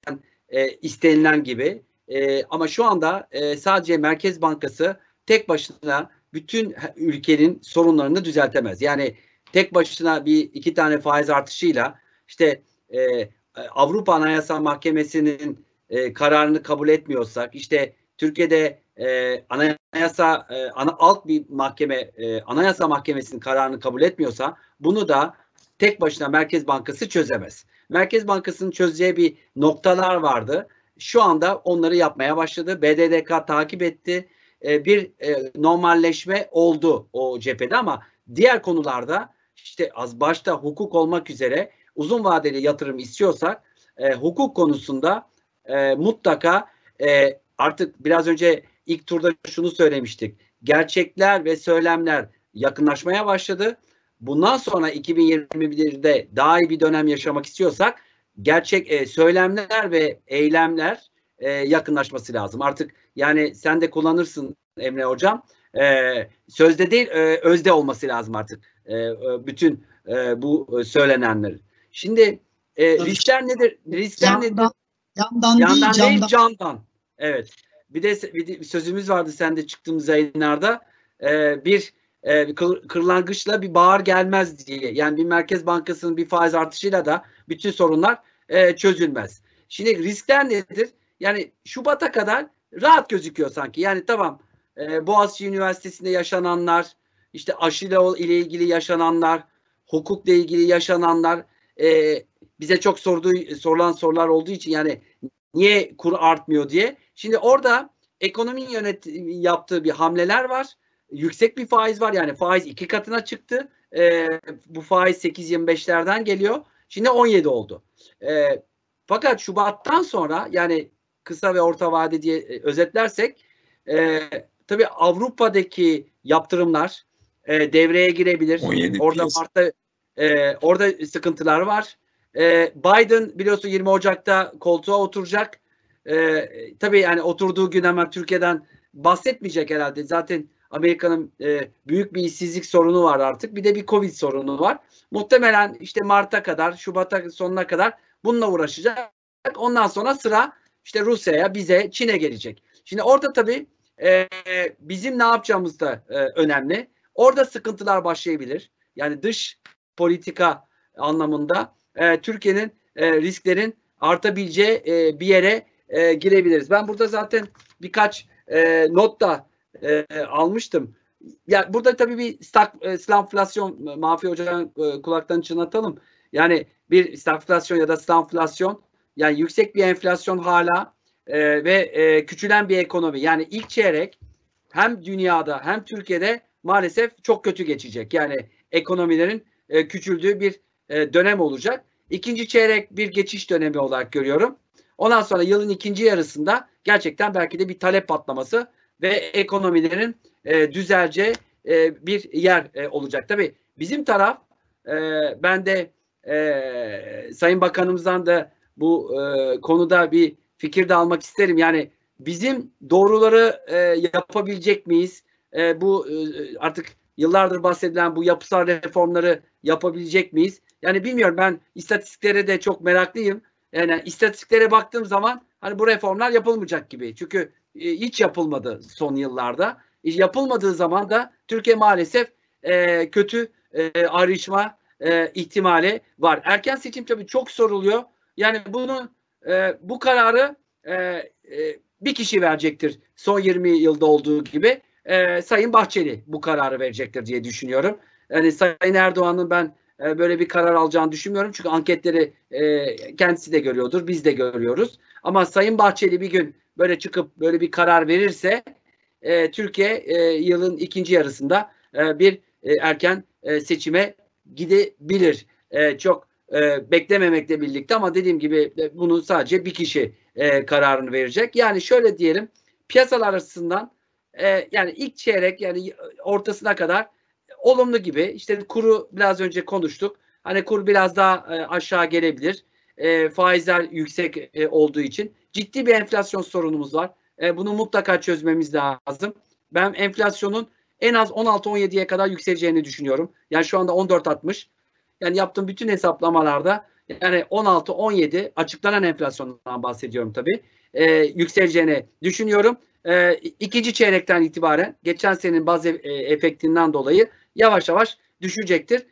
S2: e, istenilen gibi. E, ama şu anda e, sadece Merkez Bankası tek başına bütün ülkenin sorunlarını düzeltemez. Yani tek başına bir iki tane faiz artışıyla işte e, Avrupa Anayasa Mahkemesi'nin e, kararını kabul etmiyorsak, işte Türkiye'de e, anayasa e, ana, alt bir mahkeme e, Anayasa Mahkemesi'nin kararını kabul etmiyorsa bunu da tek başına Merkez Bankası çözemez. Merkez Bankası'nın çözeceği bir noktalar vardı. Şu anda onları yapmaya başladı. BDDK takip etti. E, bir e, normalleşme oldu o cephede ama diğer konularda işte az başta hukuk olmak üzere uzun vadeli yatırım istiyorsak e, hukuk konusunda e, mutlaka e, artık biraz önce ilk turda şunu söylemiştik. Gerçekler ve söylemler yakınlaşmaya başladı. Bundan sonra 2021'de daha iyi bir dönem yaşamak istiyorsak gerçek e, söylemler ve eylemler e, yakınlaşması lazım. Artık yani sen de kullanırsın Emre Hocam. E, sözde değil e, özde olması lazım artık e, e bütün e, bu söylenenler. Şimdi e, riskler nedir? Riskler
S1: yandan,
S2: nedir?
S1: Yandan,
S2: yandan
S1: değil,
S2: değil,
S1: candan.
S2: Evet. Bir de bir sözümüz vardı sende çıktığımız yayınlarda. Ee, bir e, kır, kırlangıçla bir bağır gelmez diye. Yani bir Merkez Bankası'nın bir faiz artışıyla da bütün sorunlar e, çözülmez. Şimdi riskler nedir? Yani Şubat'a kadar rahat gözüküyor sanki. Yani tamam e, Boğaziçi Üniversitesi'nde yaşananlar, işte aşıyla ile ilgili yaşananlar, hukukla ilgili yaşananlar e, bize çok sorduğu sorulan sorular olduğu için yani niye kur artmıyor diye. Şimdi orada ekonominin yönet yaptığı bir hamleler var. Yüksek bir faiz var yani faiz iki katına çıktı. E, bu faiz 8.25'lerden geliyor. Şimdi 17 oldu. E, fakat Şubat'tan sonra yani kısa ve orta vade diye e, özetlersek e, tabii Avrupa'daki yaptırımlar e, devreye girebilir. Orada Mart'ta e, orada sıkıntılar var. E, Biden biliyorsun 20 Ocak'ta koltuğa oturacak. E, tabii yani oturduğu gün hemen Türkiye'den bahsetmeyecek herhalde. Zaten Amerika'nın e, büyük bir işsizlik sorunu var artık. Bir de bir Covid sorunu var. Muhtemelen işte Mart'a kadar, Şubat'a sonuna kadar bununla uğraşacak. Ondan sonra sıra işte Rusya'ya, bize, Çin'e gelecek. Şimdi orada tabii e, bizim ne yapacağımız da e, önemli. Orada sıkıntılar başlayabilir. Yani dış politika anlamında e, Türkiye'nin e, risklerin artabileceği e, bir yere e, girebiliriz. Ben burada zaten birkaç e, not da e, almıştım. Ya burada tabii bir stak, e, stagflasyon Mafi Hoca'nın e, kulaktan çınlatalım. Yani bir stagflasyon ya da stagflasyon yani yüksek bir enflasyon hala e, ve e, küçülen bir ekonomi. Yani ilk çeyrek hem dünyada hem Türkiye'de maalesef çok kötü geçecek. Yani ekonomilerin e, küçüldüğü bir e, dönem olacak. İkinci çeyrek bir geçiş dönemi olarak görüyorum. Ondan sonra yılın ikinci yarısında gerçekten belki de bir talep patlaması ve ekonomilerin e, düzelce e, bir yer e, olacak. Tabii bizim taraf e, ben de e, Sayın Bakanımızdan da bu e, konuda bir fikir de almak isterim. Yani bizim doğruları e, yapabilecek miyiz? E, bu e, artık yıllardır bahsedilen bu yapısal reformları yapabilecek miyiz? Yani bilmiyorum ben istatistiklere de çok meraklıyım. Yani istatistiklere baktığım zaman hani bu reformlar yapılmayacak gibi. Çünkü e, hiç yapılmadı son yıllarda. E, yapılmadığı zaman da Türkiye maalesef e, kötü e, ayrışma e, ihtimali var. Erken seçim tabii çok soruluyor. Yani bunu e, bu kararı e, e, bir kişi verecektir. Son 20 yılda olduğu gibi e, Sayın Bahçeli bu kararı verecektir diye düşünüyorum. Yani Sayın Erdoğan'ın ben e, böyle bir karar alacağını düşünmüyorum. Çünkü anketleri e, kendisi de görüyordur, biz de görüyoruz. Ama Sayın Bahçeli bir gün böyle çıkıp böyle bir karar verirse e, Türkiye yılın ikinci yarısında bir erken seçime gidebilir. Çok beklememekle birlikte ama dediğim gibi bunu sadece bir kişi kararını verecek. Yani şöyle diyelim piyasalar açısından e, yani ilk çeyrek yani ortasına kadar olumlu gibi. İşte kuru biraz önce konuştuk. Hani kur biraz daha e, aşağı gelebilir. E, faizler yüksek e, olduğu için ciddi bir enflasyon sorunumuz var. E, bunu mutlaka çözmemiz lazım. Ben enflasyonun en az 16-17'ye kadar yükseleceğini düşünüyorum. Yani şu anda 14.60. Yani yaptığım bütün hesaplamalarda yani 16-17 açıklanan enflasyondan bahsediyorum tabii. E, yükseleceğini düşünüyorum. E, ikinci çeyrekten itibaren geçen senenin baz e, efektinden dolayı yavaş yavaş düşecektir.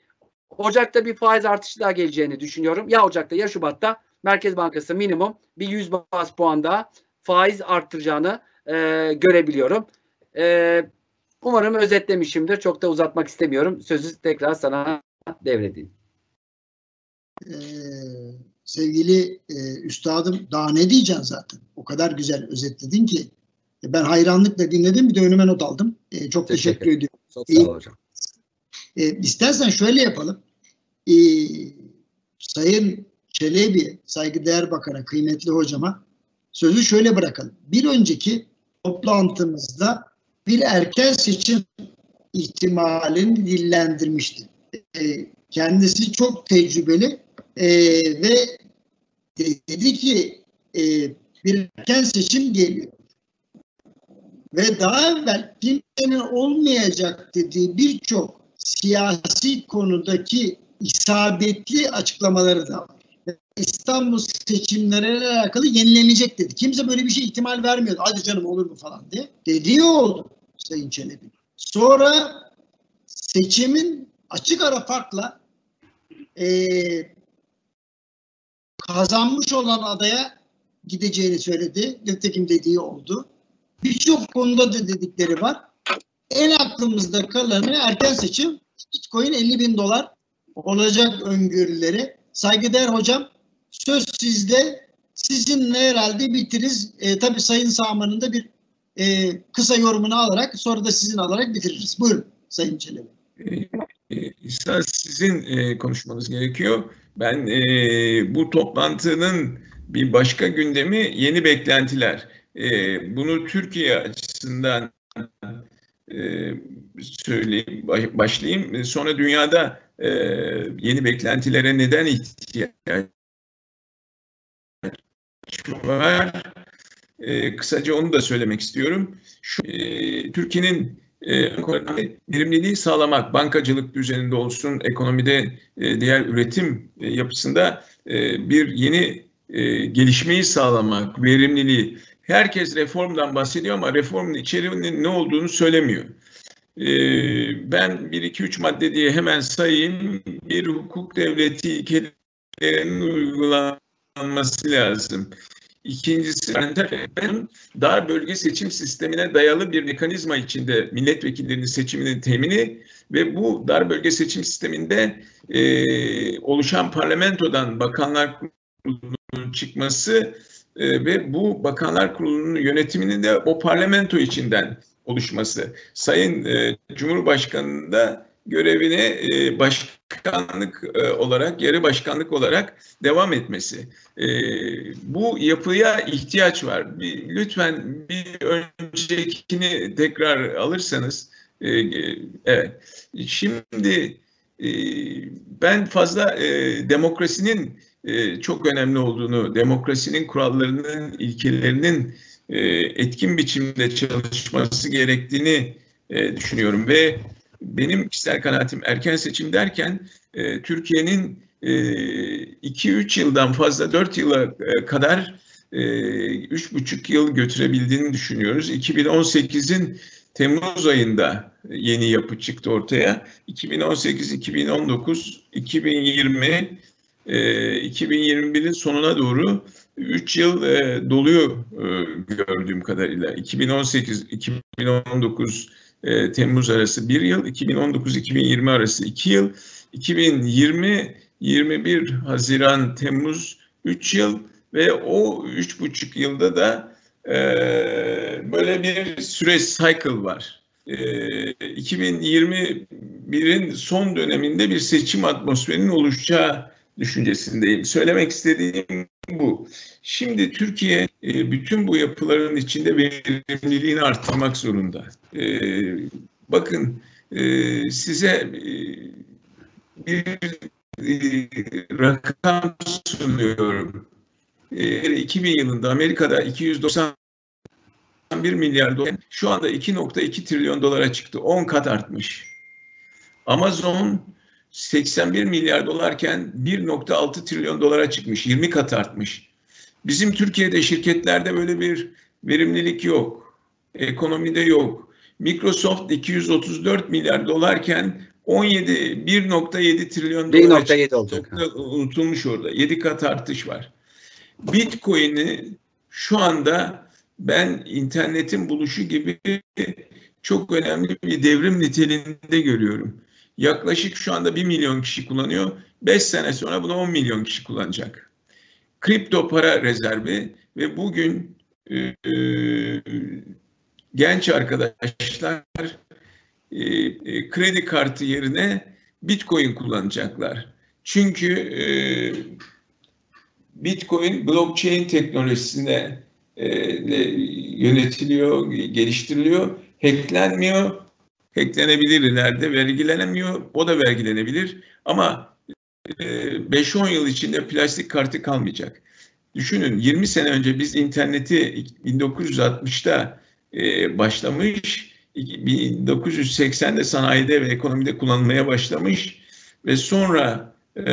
S2: Ocak'ta bir faiz artışı daha geleceğini düşünüyorum. Ya Ocak'ta ya Şubat'ta Merkez Bankası minimum bir 100 bas puan daha faiz arttıracağını e, görebiliyorum. E, umarım özetlemişimdir. Çok da uzatmak istemiyorum. Sözü tekrar sana devredeyim.
S1: Ee, sevgili e, üstadım daha ne diyeceksin zaten? O kadar güzel özetledin ki. Ben hayranlıkla dinledim bir de önüme not aldım. E, çok teşekkür, teşekkür ediyorum.
S2: Çok sağ ol hocam.
S1: E, istersen şöyle yapalım. E, Sayın Çelebi, saygıdeğer bakana, kıymetli hocama sözü şöyle bırakalım. Bir önceki toplantımızda bir erken seçim ihtimalini dillendirmişti. E, kendisi çok tecrübeli e, ve dedi ki e, bir erken seçim geliyor. Ve daha evvel kimsenin olmayacak dediği birçok siyasi konudaki isabetli açıklamaları da var. İstanbul seçimleriyle alakalı yenilenecek dedi. Kimse böyle bir şey ihtimal vermiyordu. Hadi canım olur mu falan diye. Dediği oldu Sayın Çelebi. Sonra seçimin açık ara farkla e, kazanmış olan adaya gideceğini söyledi. Nitekim dediği oldu. Birçok konuda da dedikleri var. En aklımızda kalanı erken seçim. Bitcoin 50 bin dolar olacak öngörüleri. Saygıdeğer hocam söz sizde. Sizinle herhalde bitiriz. E, tabii Sayın Sağman'ın da bir e, kısa yorumunu alarak sonra da sizin alarak bitiririz. Buyurun Sayın Çelebi.
S4: İsa sizin e, konuşmanız gerekiyor. Ben e, bu toplantının bir başka gündemi yeni beklentiler. E, bunu Türkiye açısından e, söyleyeyim, başlayayım. Sonra dünyada e, yeni beklentilere neden ihtiyaç var? E, kısaca onu da söylemek istiyorum. Şu, e, Türkiye'nin e, verimliliği sağlamak, bankacılık düzeninde olsun, ekonomide e, diğer üretim e, yapısında e, bir yeni e, gelişmeyi sağlamak, verimliliği. Herkes reformdan bahsediyor ama reformun içeriğinin ne olduğunu söylemiyor. E, ben 1-2-3 madde diye hemen sayayım. Bir hukuk devleti ilkelerinin uygulanması lazım. İkincisi ben dar bölge seçim sistemine dayalı bir mekanizma içinde milletvekillerinin seçiminin temini ve bu dar bölge seçim sisteminde e, oluşan parlamentodan bakanlar kurulunun çıkması e, ve bu bakanlar kurulunun yönetiminin de o parlamento içinden oluşması. Sayın e, Cumhurbaşkanı'nın da görevine e, başkanlık e, olarak, yarı başkanlık olarak devam etmesi. E, bu yapıya ihtiyaç var. Bir, lütfen bir öncekini tekrar alırsanız. E, e, evet. Şimdi e, ben fazla e, demokrasinin çok önemli olduğunu, demokrasinin kurallarının, ilkelerinin e, etkin biçimde çalışması gerektiğini e, düşünüyorum ve benim kişisel kanaatim erken seçim derken e, Türkiye'nin 2-3 e, yıldan fazla 4 yıla e, kadar e, 3,5 yıl götürebildiğini düşünüyoruz. 2018'in Temmuz ayında yeni yapı çıktı ortaya. 2018, 2019, 2020, e, 2021'in sonuna doğru 3 yıl e, doluyor e, gördüğüm kadarıyla. 2018, 2019, e, Temmuz arası bir yıl, 2019-2020 arası iki yıl, 2020-21 Haziran Temmuz üç yıl ve o üç buçuk yılda da e, böyle bir süreç cycle var. E, 2021'in son döneminde bir seçim atmosferinin oluşacağı düşüncesindeyim. Söylemek istediğim bu. Şimdi Türkiye e, bütün bu yapıların içinde verimliliğini arttırmak zorunda. E, bakın e, size bir rakam sunuyorum. 2000 yılında Amerika'da 291 milyar dolar şu anda 2.2 trilyon dolara çıktı. 10 kat artmış. Amazon 81 milyar dolarken 1.6 trilyon dolara çıkmış. 20 kat artmış. Bizim Türkiye'de şirketlerde böyle bir verimlilik yok. Ekonomide yok. Microsoft 234 milyar dolarken 17 1.7 trilyon dolar
S2: 1.7 olacak.
S4: Unutulmuş orada. 7 kat artış var. Bitcoin'i şu anda ben internetin buluşu gibi çok önemli bir devrim niteliğinde görüyorum. Yaklaşık şu anda 1 milyon kişi kullanıyor. 5 sene sonra bunu 10 milyon kişi kullanacak. Kripto para rezervi ve bugün e, e, genç arkadaşlar e, e, kredi kartı yerine Bitcoin kullanacaklar. Çünkü e, Bitcoin blockchain teknolojisine e, yönetiliyor, geliştiriliyor, hacklenmiyor hacklenebilir ileride, vergilenemiyor, o da vergilenebilir ama 5-10 e, yıl içinde plastik kartı kalmayacak. Düşünün 20 sene önce biz interneti 1960'da e, başlamış, 1980'de sanayide ve ekonomide kullanılmaya başlamış ve sonra e,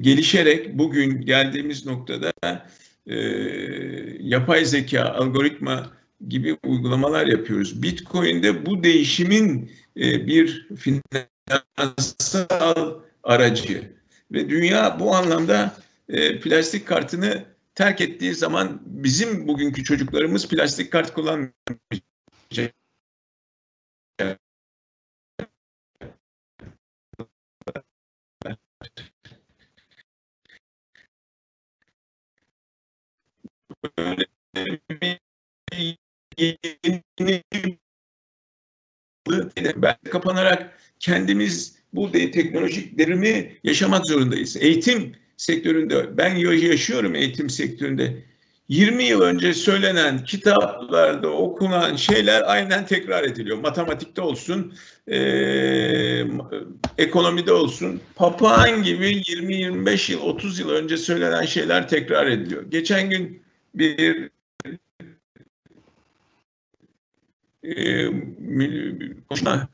S4: gelişerek bugün geldiğimiz noktada e, yapay zeka, algoritma gibi uygulamalar yapıyoruz. Bitcoin'de bu değişimin e, bir finansal aracı ve dünya bu anlamda e, plastik kartını terk ettiği zaman bizim bugünkü çocuklarımız plastik kart kullanmayacak. Böyle ben kapanarak kendimiz bu teknolojik derimi yaşamak zorundayız. Eğitim sektöründe ben yaşıyorum eğitim sektöründe. 20 yıl önce söylenen kitaplarda okunan şeyler aynen tekrar ediliyor. Matematikte olsun, e, ekonomide olsun. Papağan gibi 20-25 yıl, 30 yıl önce söylenen şeyler tekrar ediliyor. Geçen gün bir konuşma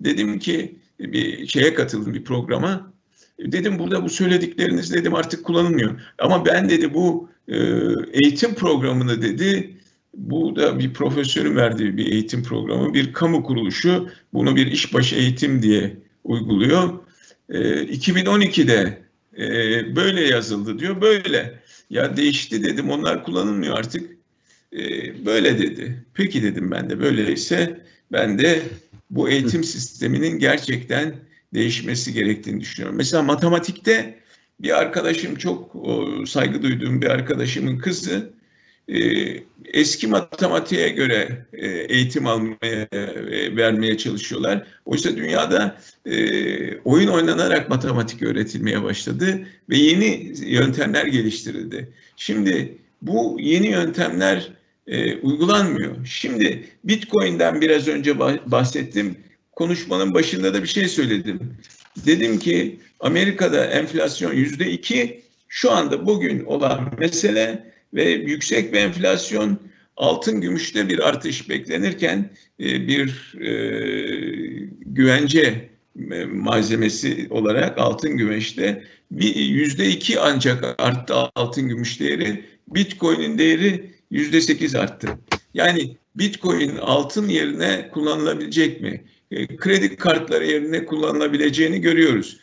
S4: dedim ki bir şeye katıldım bir programa. Dedim burada bu söyledikleriniz dedim artık kullanılmıyor. Ama ben dedi bu eğitim programını dedi bu da bir profesörün verdiği bir eğitim programı. Bir kamu kuruluşu bunu bir işbaşı eğitim diye uyguluyor. E, 2012'de e, böyle yazıldı diyor. Böyle. Ya değişti dedim onlar kullanılmıyor artık. E, böyle dedi. Peki dedim ben de böyleyse ben de bu eğitim sisteminin gerçekten değişmesi gerektiğini düşünüyorum. Mesela matematikte bir arkadaşım çok o, saygı duyduğum bir arkadaşımın kızı e, eski matematiğe göre e, eğitim almaya e, vermeye çalışıyorlar. Oysa dünyada e, oyun oynanarak matematik öğretilmeye başladı ve yeni yöntemler geliştirildi. Şimdi bu yeni yöntemler e, uygulanmıyor. Şimdi Bitcoin'den biraz önce bahsettim. Konuşmanın başında da bir şey söyledim. Dedim ki Amerika'da enflasyon yüzde iki, şu anda bugün olan mesele ve yüksek bir enflasyon altın gümüşte bir artış beklenirken e, bir e, güvence e, malzemesi olarak altın gümüşte yüzde iki ancak arttı altın gümüş değeri. Bitcoin'in değeri yüzde sekiz arttı. Yani Bitcoin altın yerine kullanılabilecek mi? Kredi kartları yerine kullanılabileceğini görüyoruz.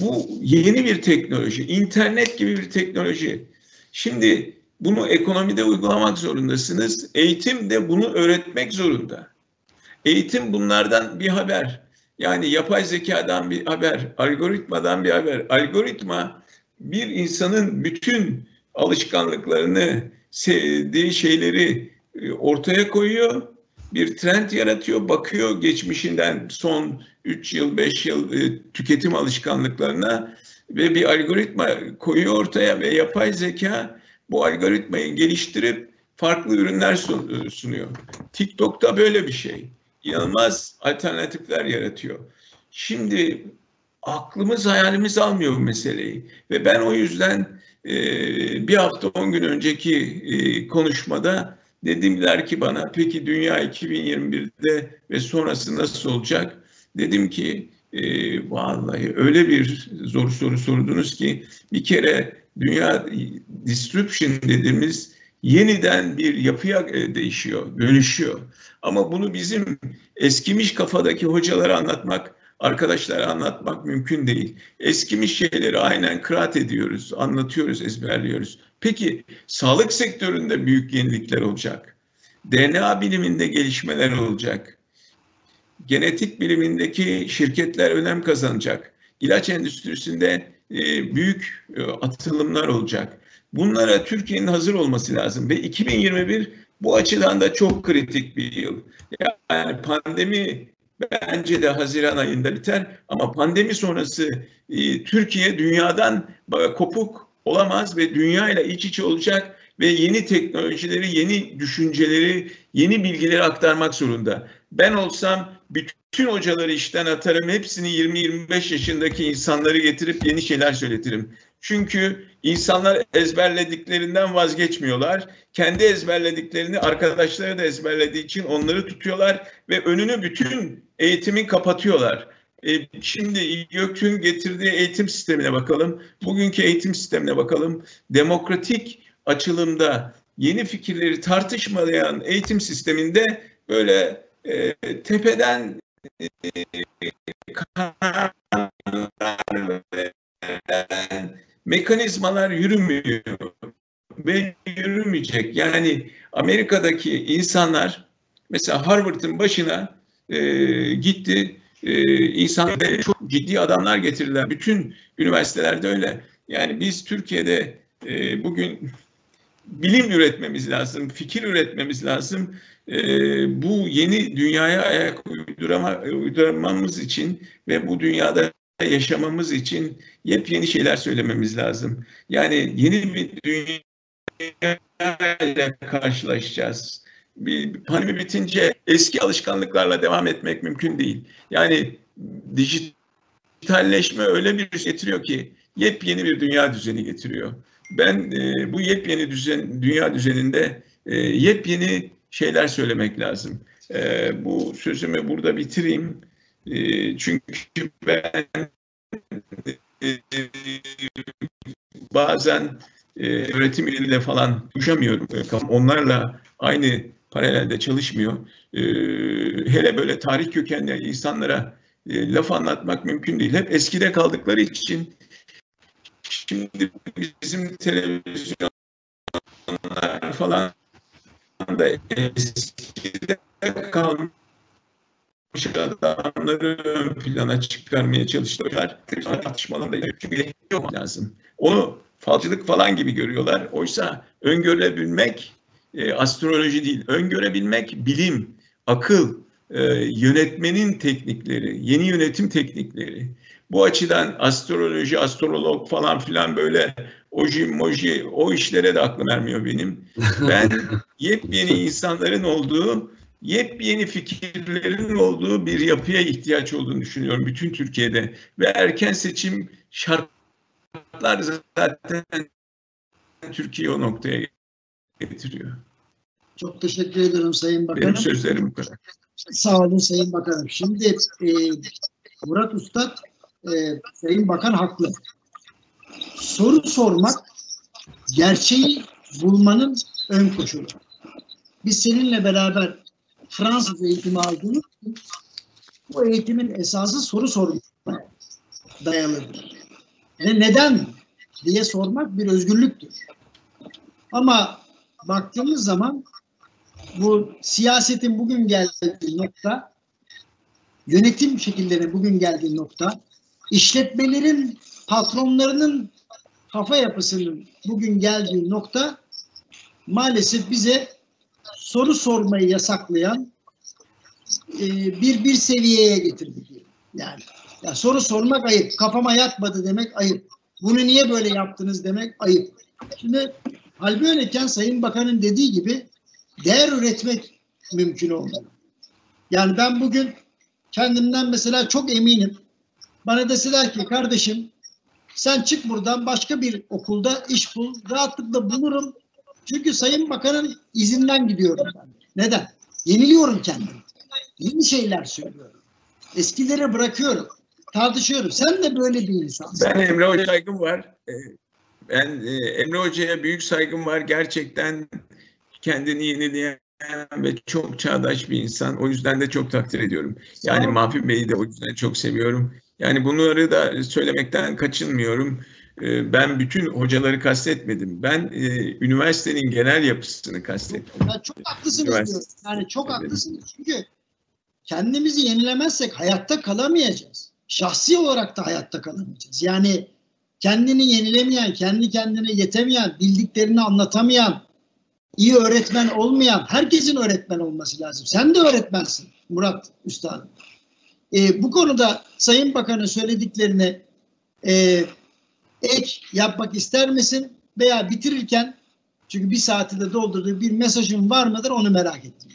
S4: Bu yeni bir teknoloji, internet gibi bir teknoloji. Şimdi bunu ekonomide uygulamak zorundasınız. Eğitim de bunu öğretmek zorunda. Eğitim bunlardan bir haber. Yani yapay zekadan bir haber, algoritmadan bir haber. Algoritma bir insanın bütün alışkanlıklarını, sevdiği şeyleri e, ortaya koyuyor. Bir trend yaratıyor, bakıyor geçmişinden son 3 yıl, 5 yıl e, tüketim alışkanlıklarına ve bir algoritma koyuyor ortaya ve yapay zeka bu algoritmayı geliştirip farklı ürünler sunuyor. TikTok'ta böyle bir şey. İnanılmaz alternatifler yaratıyor. Şimdi aklımız hayalimiz almıyor bu meseleyi. Ve ben o yüzden e, bir hafta on gün önceki e, konuşmada dediler ki bana peki dünya 2021'de ve sonrası nasıl olacak? Dedim ki e, vallahi öyle bir zor soru sordunuz ki bir kere dünya disruption dediğimiz yeniden bir yapıya e, değişiyor, dönüşüyor. Ama bunu bizim eskimiş kafadaki hocalara anlatmak, arkadaşlara anlatmak mümkün değil. Eskimiş şeyleri aynen kıraat ediyoruz, anlatıyoruz, ezberliyoruz. Peki sağlık sektöründe büyük yenilikler olacak. DNA biliminde gelişmeler olacak. Genetik bilimindeki şirketler önem kazanacak. İlaç endüstrisinde e, büyük e, atılımlar olacak. Bunlara Türkiye'nin hazır olması lazım ve 2021 bu açıdan da çok kritik bir yıl. Yani pandemi bence de Haziran ayında biter ama pandemi sonrası e, Türkiye dünyadan kopuk olamaz ve dünya ile iç içe olacak ve yeni teknolojileri, yeni düşünceleri, yeni bilgileri aktarmak zorunda. Ben olsam bütün hocaları işten atarım. Hepsini 20-25 yaşındaki insanları getirip yeni şeyler söyletirim. Çünkü insanlar ezberlediklerinden vazgeçmiyorlar. Kendi ezberlediklerini arkadaşları da ezberlediği için onları tutuyorlar ve önünü bütün eğitimin kapatıyorlar. E, şimdi YÖK'ün getirdiği eğitim sistemine bakalım. Bugünkü eğitim sistemine bakalım. Demokratik açılımda yeni fikirleri tartışmayan eğitim sisteminde böyle e, tepeden e, mekanizmalar yürümüyor ve yürümeyecek. Yani Amerika'daki insanlar mesela Harvard'ın başına e, gitti e, insanlara çok ciddi adamlar getirdiler. Bütün üniversitelerde öyle. Yani biz Türkiye'de e, bugün bilim üretmemiz lazım, fikir üretmemiz lazım. E, bu yeni dünyaya ayak uydurama, uyduramamız için ve bu dünyada yaşamamız için yepyeni şeyler söylememiz lazım. Yani yeni bir dünya ile karşılaşacağız. Pandemi bitince eski alışkanlıklarla devam etmek mümkün değil. Yani dijitalleşme öyle bir getiriyor ki yepyeni bir dünya düzeni getiriyor. Ben e, bu yepyeni düzen, dünya düzeninde e, yepyeni şeyler söylemek lazım. e, bu sözümü burada bitireyim. E, çünkü ben e, bazen e, öğretim üyeleriyle falan düşemiyorum. Onlarla aynı paralelde çalışmıyor. E, hele böyle tarih kökenli insanlara e, laf anlatmak mümkün değil. Hep eskide kaldıkları için şimdi bizim televizyonlar falan da eskide kalmış adamları ön plana çıkarmaya çalışıyorlar. Tartışmalarda çünkü yok lazım. Onu falcılık falan gibi görüyorlar. Oysa öngörebilmek e, astroloji değil. Öngörebilmek bilim, akıl, e, yönetmenin teknikleri, yeni yönetim teknikleri. Bu açıdan astroloji, astrolog falan filan böyle oji moji o işlere de aklım ermiyor benim. Ben yepyeni insanların olduğu, yepyeni fikirlerin olduğu bir yapıya ihtiyaç olduğunu düşünüyorum bütün Türkiye'de. Ve erken seçim şartlar zaten Türkiye o noktaya getiriyor.
S1: Çok teşekkür ederim Sayın Bakanım.
S4: Benim sözlerim bu kadar.
S1: Sağ olun Sayın Bakanım. Şimdi e, Murat Ustad, e, Sayın Bakan haklı. Soru sormak gerçeği bulmanın ön koşulu. Biz seninle beraber Fransız eğitimi aldığımız için bu eğitimin esası soru sormaya dayalıdır. Ve neden diye sormak bir özgürlüktür. Ama baktığımız zaman bu siyasetin bugün geldiği nokta, yönetim şekillerinin bugün geldiği nokta, işletmelerin patronlarının kafa yapısının bugün geldiği nokta maalesef bize soru sormayı yasaklayan e, bir bir seviyeye getirdi. Yani ya soru sormak ayıp. Kafama yatmadı demek ayıp. Bunu niye böyle yaptınız demek ayıp. Şimdi hal böyleyken Sayın Bakan'ın dediği gibi değer üretmek mümkün olmalı. Yani ben bugün kendimden mesela çok eminim. Bana deseler ki kardeşim sen çık buradan başka bir okulda iş bul. Rahatlıkla bulurum. Çünkü Sayın Bakan'ın izinden gidiyorum ben. Neden? Yeniliyorum kendimi. Yeni şeyler söylüyorum. Eskileri bırakıyorum. Tartışıyorum. Sen de böyle bir insansın.
S4: Ben Emre Hoca saygım var. Ee, Ben e, Emre Hoca'ya büyük saygım var. Gerçekten kendini yenileyen ve çok çağdaş bir insan. O yüzden de çok takdir ediyorum. Yani. Mahfi Bey'i de o yüzden çok seviyorum. Yani bunları da söylemekten kaçınmıyorum. Ee, Ben bütün hocaları kastetmedim. Ben e, üniversitenin genel yapısını kastettim.
S1: Ya çok haklısınız diyorum. Yani çok
S4: Evet.
S1: haklısınız. Çünkü kendimizi yenilemezsek hayatta kalamayacağız. Şahsi olarak da hayatta kalamayacağız. Yani kendini yenilemeyen, kendi kendine yetemeyen, bildiklerini anlatamayan, iyi öğretmen olmayan, herkesin öğretmen olması lazım. Sen de öğretmensin Murat Üstadım. Ee, bu konuda Sayın Bakan'ın söylediklerini e, ek yapmak ister misin? Veya bitirirken çünkü bir saati de doldurduğu bir mesajın var mıdır onu merak ettim.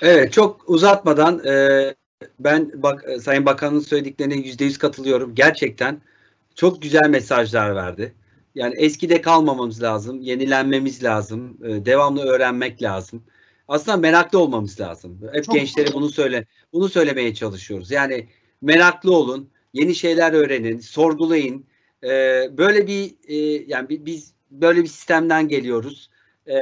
S2: Evet çok uzatmadan e, ben bak e, Sayın Bakan'ın söylediklerine yüzde yüz katılıyorum. Gerçekten çok güzel mesajlar verdi. Yani eskide kalmamamız lazım, yenilenmemiz lazım, e, devamlı öğrenmek lazım. Aslında meraklı olmamız lazım. Hep
S1: Çok
S2: gençlere bunu söyle, bunu söylemeye çalışıyoruz. Yani meraklı olun, yeni şeyler öğrenin, sorgulayın. E, böyle bir e, yani bi- biz böyle bir sistemden geliyoruz.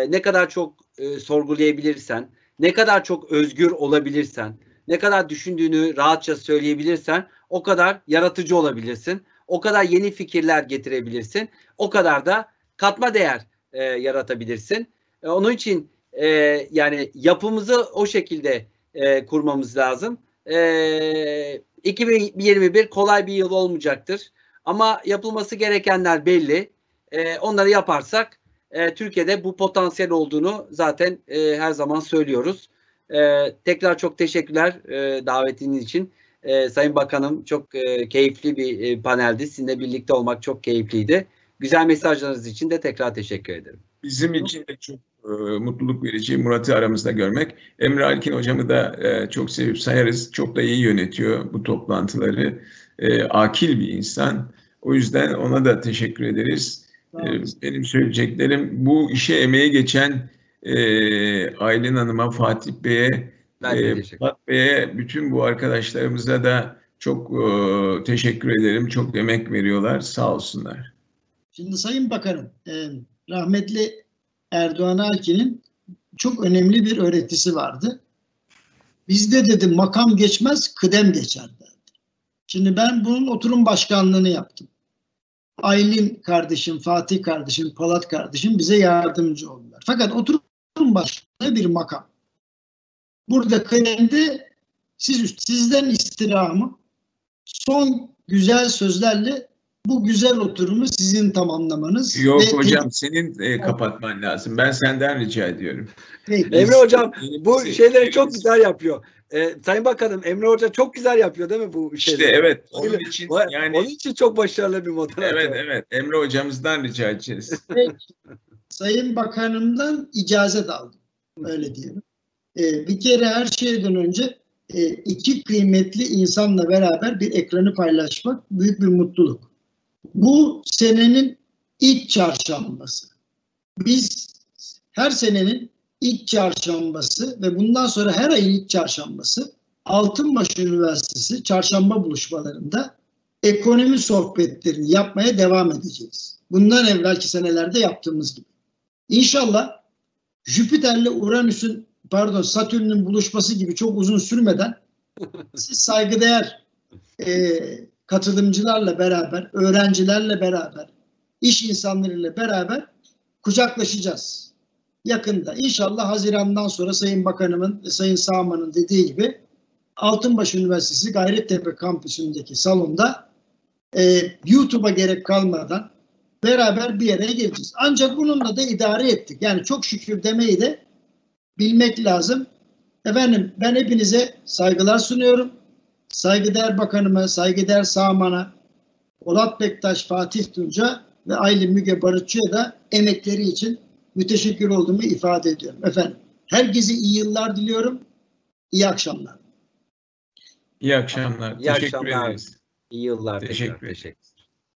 S2: Ne kadar çok sorgulayabilirsen, ne kadar çok özgür olabilirsen, ne kadar düşündüğünü rahatça söyleyebilirsen o kadar yaratıcı olabilirsin. O kadar yeni fikirler getirebilirsin. O kadar da katma değer e, yaratabilirsin. E, onun için e, yani yapımızı o şekilde e, kurmamız lazım. E, 2021 kolay bir yıl olmayacaktır. Ama yapılması gerekenler belli. E, onları yaparsak e, Türkiye'de bu potansiyel olduğunu zaten e, her zaman söylüyoruz. E, tekrar çok teşekkürler e, davetiniz için. E, Sayın Bakanım çok e, keyifli bir e, paneldi. Sizinle birlikte olmak çok keyifliydi. Güzel mesajlarınız için de tekrar teşekkür ederim.
S4: Bizim için de çok e, mutluluk verici Murat'ı aramızda görmek. Emre Alkin hocamı da e, çok sevip sayarız. Çok da iyi yönetiyor bu toplantıları. E, akil bir insan. O yüzden ona da teşekkür ederiz. E, benim söyleyeceklerim bu işe emeği geçen e, Aylin Hanım'a, Fatih Bey'e
S2: Ben de
S4: Ee,
S2: teşekkür
S4: Polat Bey'e, bütün bu arkadaşlarımıza da çok e, teşekkür ederim. Çok emek veriyorlar. Sağ olsunlar.
S1: Şimdi Sayın Bakanım, e, rahmetli Erdoğan Alkin'in çok önemli bir öğretisi vardı. Bizde dedi makam geçmez, kıdem geçer derdi. Şimdi ben bunun oturum başkanlığını yaptım. Aylin kardeşim, Fatih kardeşim, Polat kardeşim bize yardımcı oldular. Fakat oturum başkanlığı bir makam. Burada kıdemde siz, sizden istirhamı son güzel sözlerle bu güzel oturumu sizin tamamlamanız.
S4: Yok
S1: ve-
S4: hocam senin e, kapatman lazım. Ben senden rica ediyorum.
S1: Peki.
S2: Emre Hocam bu şeyleri çok güzel yapıyor. Ee, Sayın Bakanım Emre Hoca çok güzel yapıyor değil mi bu
S4: İşte
S2: şeyleri?
S4: evet onun için yani
S2: Onun için çok başarılı bir moderatör.
S4: evet evet Emre hocamızdan rica edeceğiz.
S1: Peki. Sayın Bakanımdan icazet aldım. Öyle diyelim. Ee, bir kere her şeyden önce e, iki kıymetli insanla beraber bir ekranı paylaşmak büyük bir mutluluk. Bu senenin ilk çarşambası. Biz her senenin ilk çarşambası ve bundan sonra her ayın ilk çarşambası Altınbaş Üniversitesi çarşamba buluşmalarında ekonomi sohbetlerini yapmaya devam edeceğiz. Bundan evvelki senelerde yaptığımız gibi. İnşallah Jüpiter'le Uranüs'ün pardon Satürn'ün buluşması gibi çok uzun sürmeden siz saygıdeğer e, katılımcılarla beraber, öğrencilerle beraber, iş insanlarıyla beraber kucaklaşacağız. Yakında. İnşallah Haziran'dan sonra Sayın Bakanımın ve Sayın Sağman'ın dediği gibi Altınbaş Üniversitesi Gayrettepe kampüsündeki salonda e, YouTube'a gerek kalmadan beraber bir yere geleceğiz. Ancak bununla da idare ettik. Yani çok şükür demeyi de bilmek lazım. Efendim ben hepinize saygılar sunuyorum. Saygıdeğer Bakanıma, saygıdeğer Sağman'a, Polat Bektaş, Fatih Tunca ve Aylin Müge Barutçu'ya da emekleri için müteşekkir olduğumu ifade ediyorum. Efendim herkese iyi yıllar diliyorum. İyi akşamlar.
S4: İyi akşamlar.
S2: İyi
S4: Teşekkür
S2: akşamlar.
S4: ederiz.
S2: İyi yıllar.
S4: Teşekkür.
S2: Teşekkür.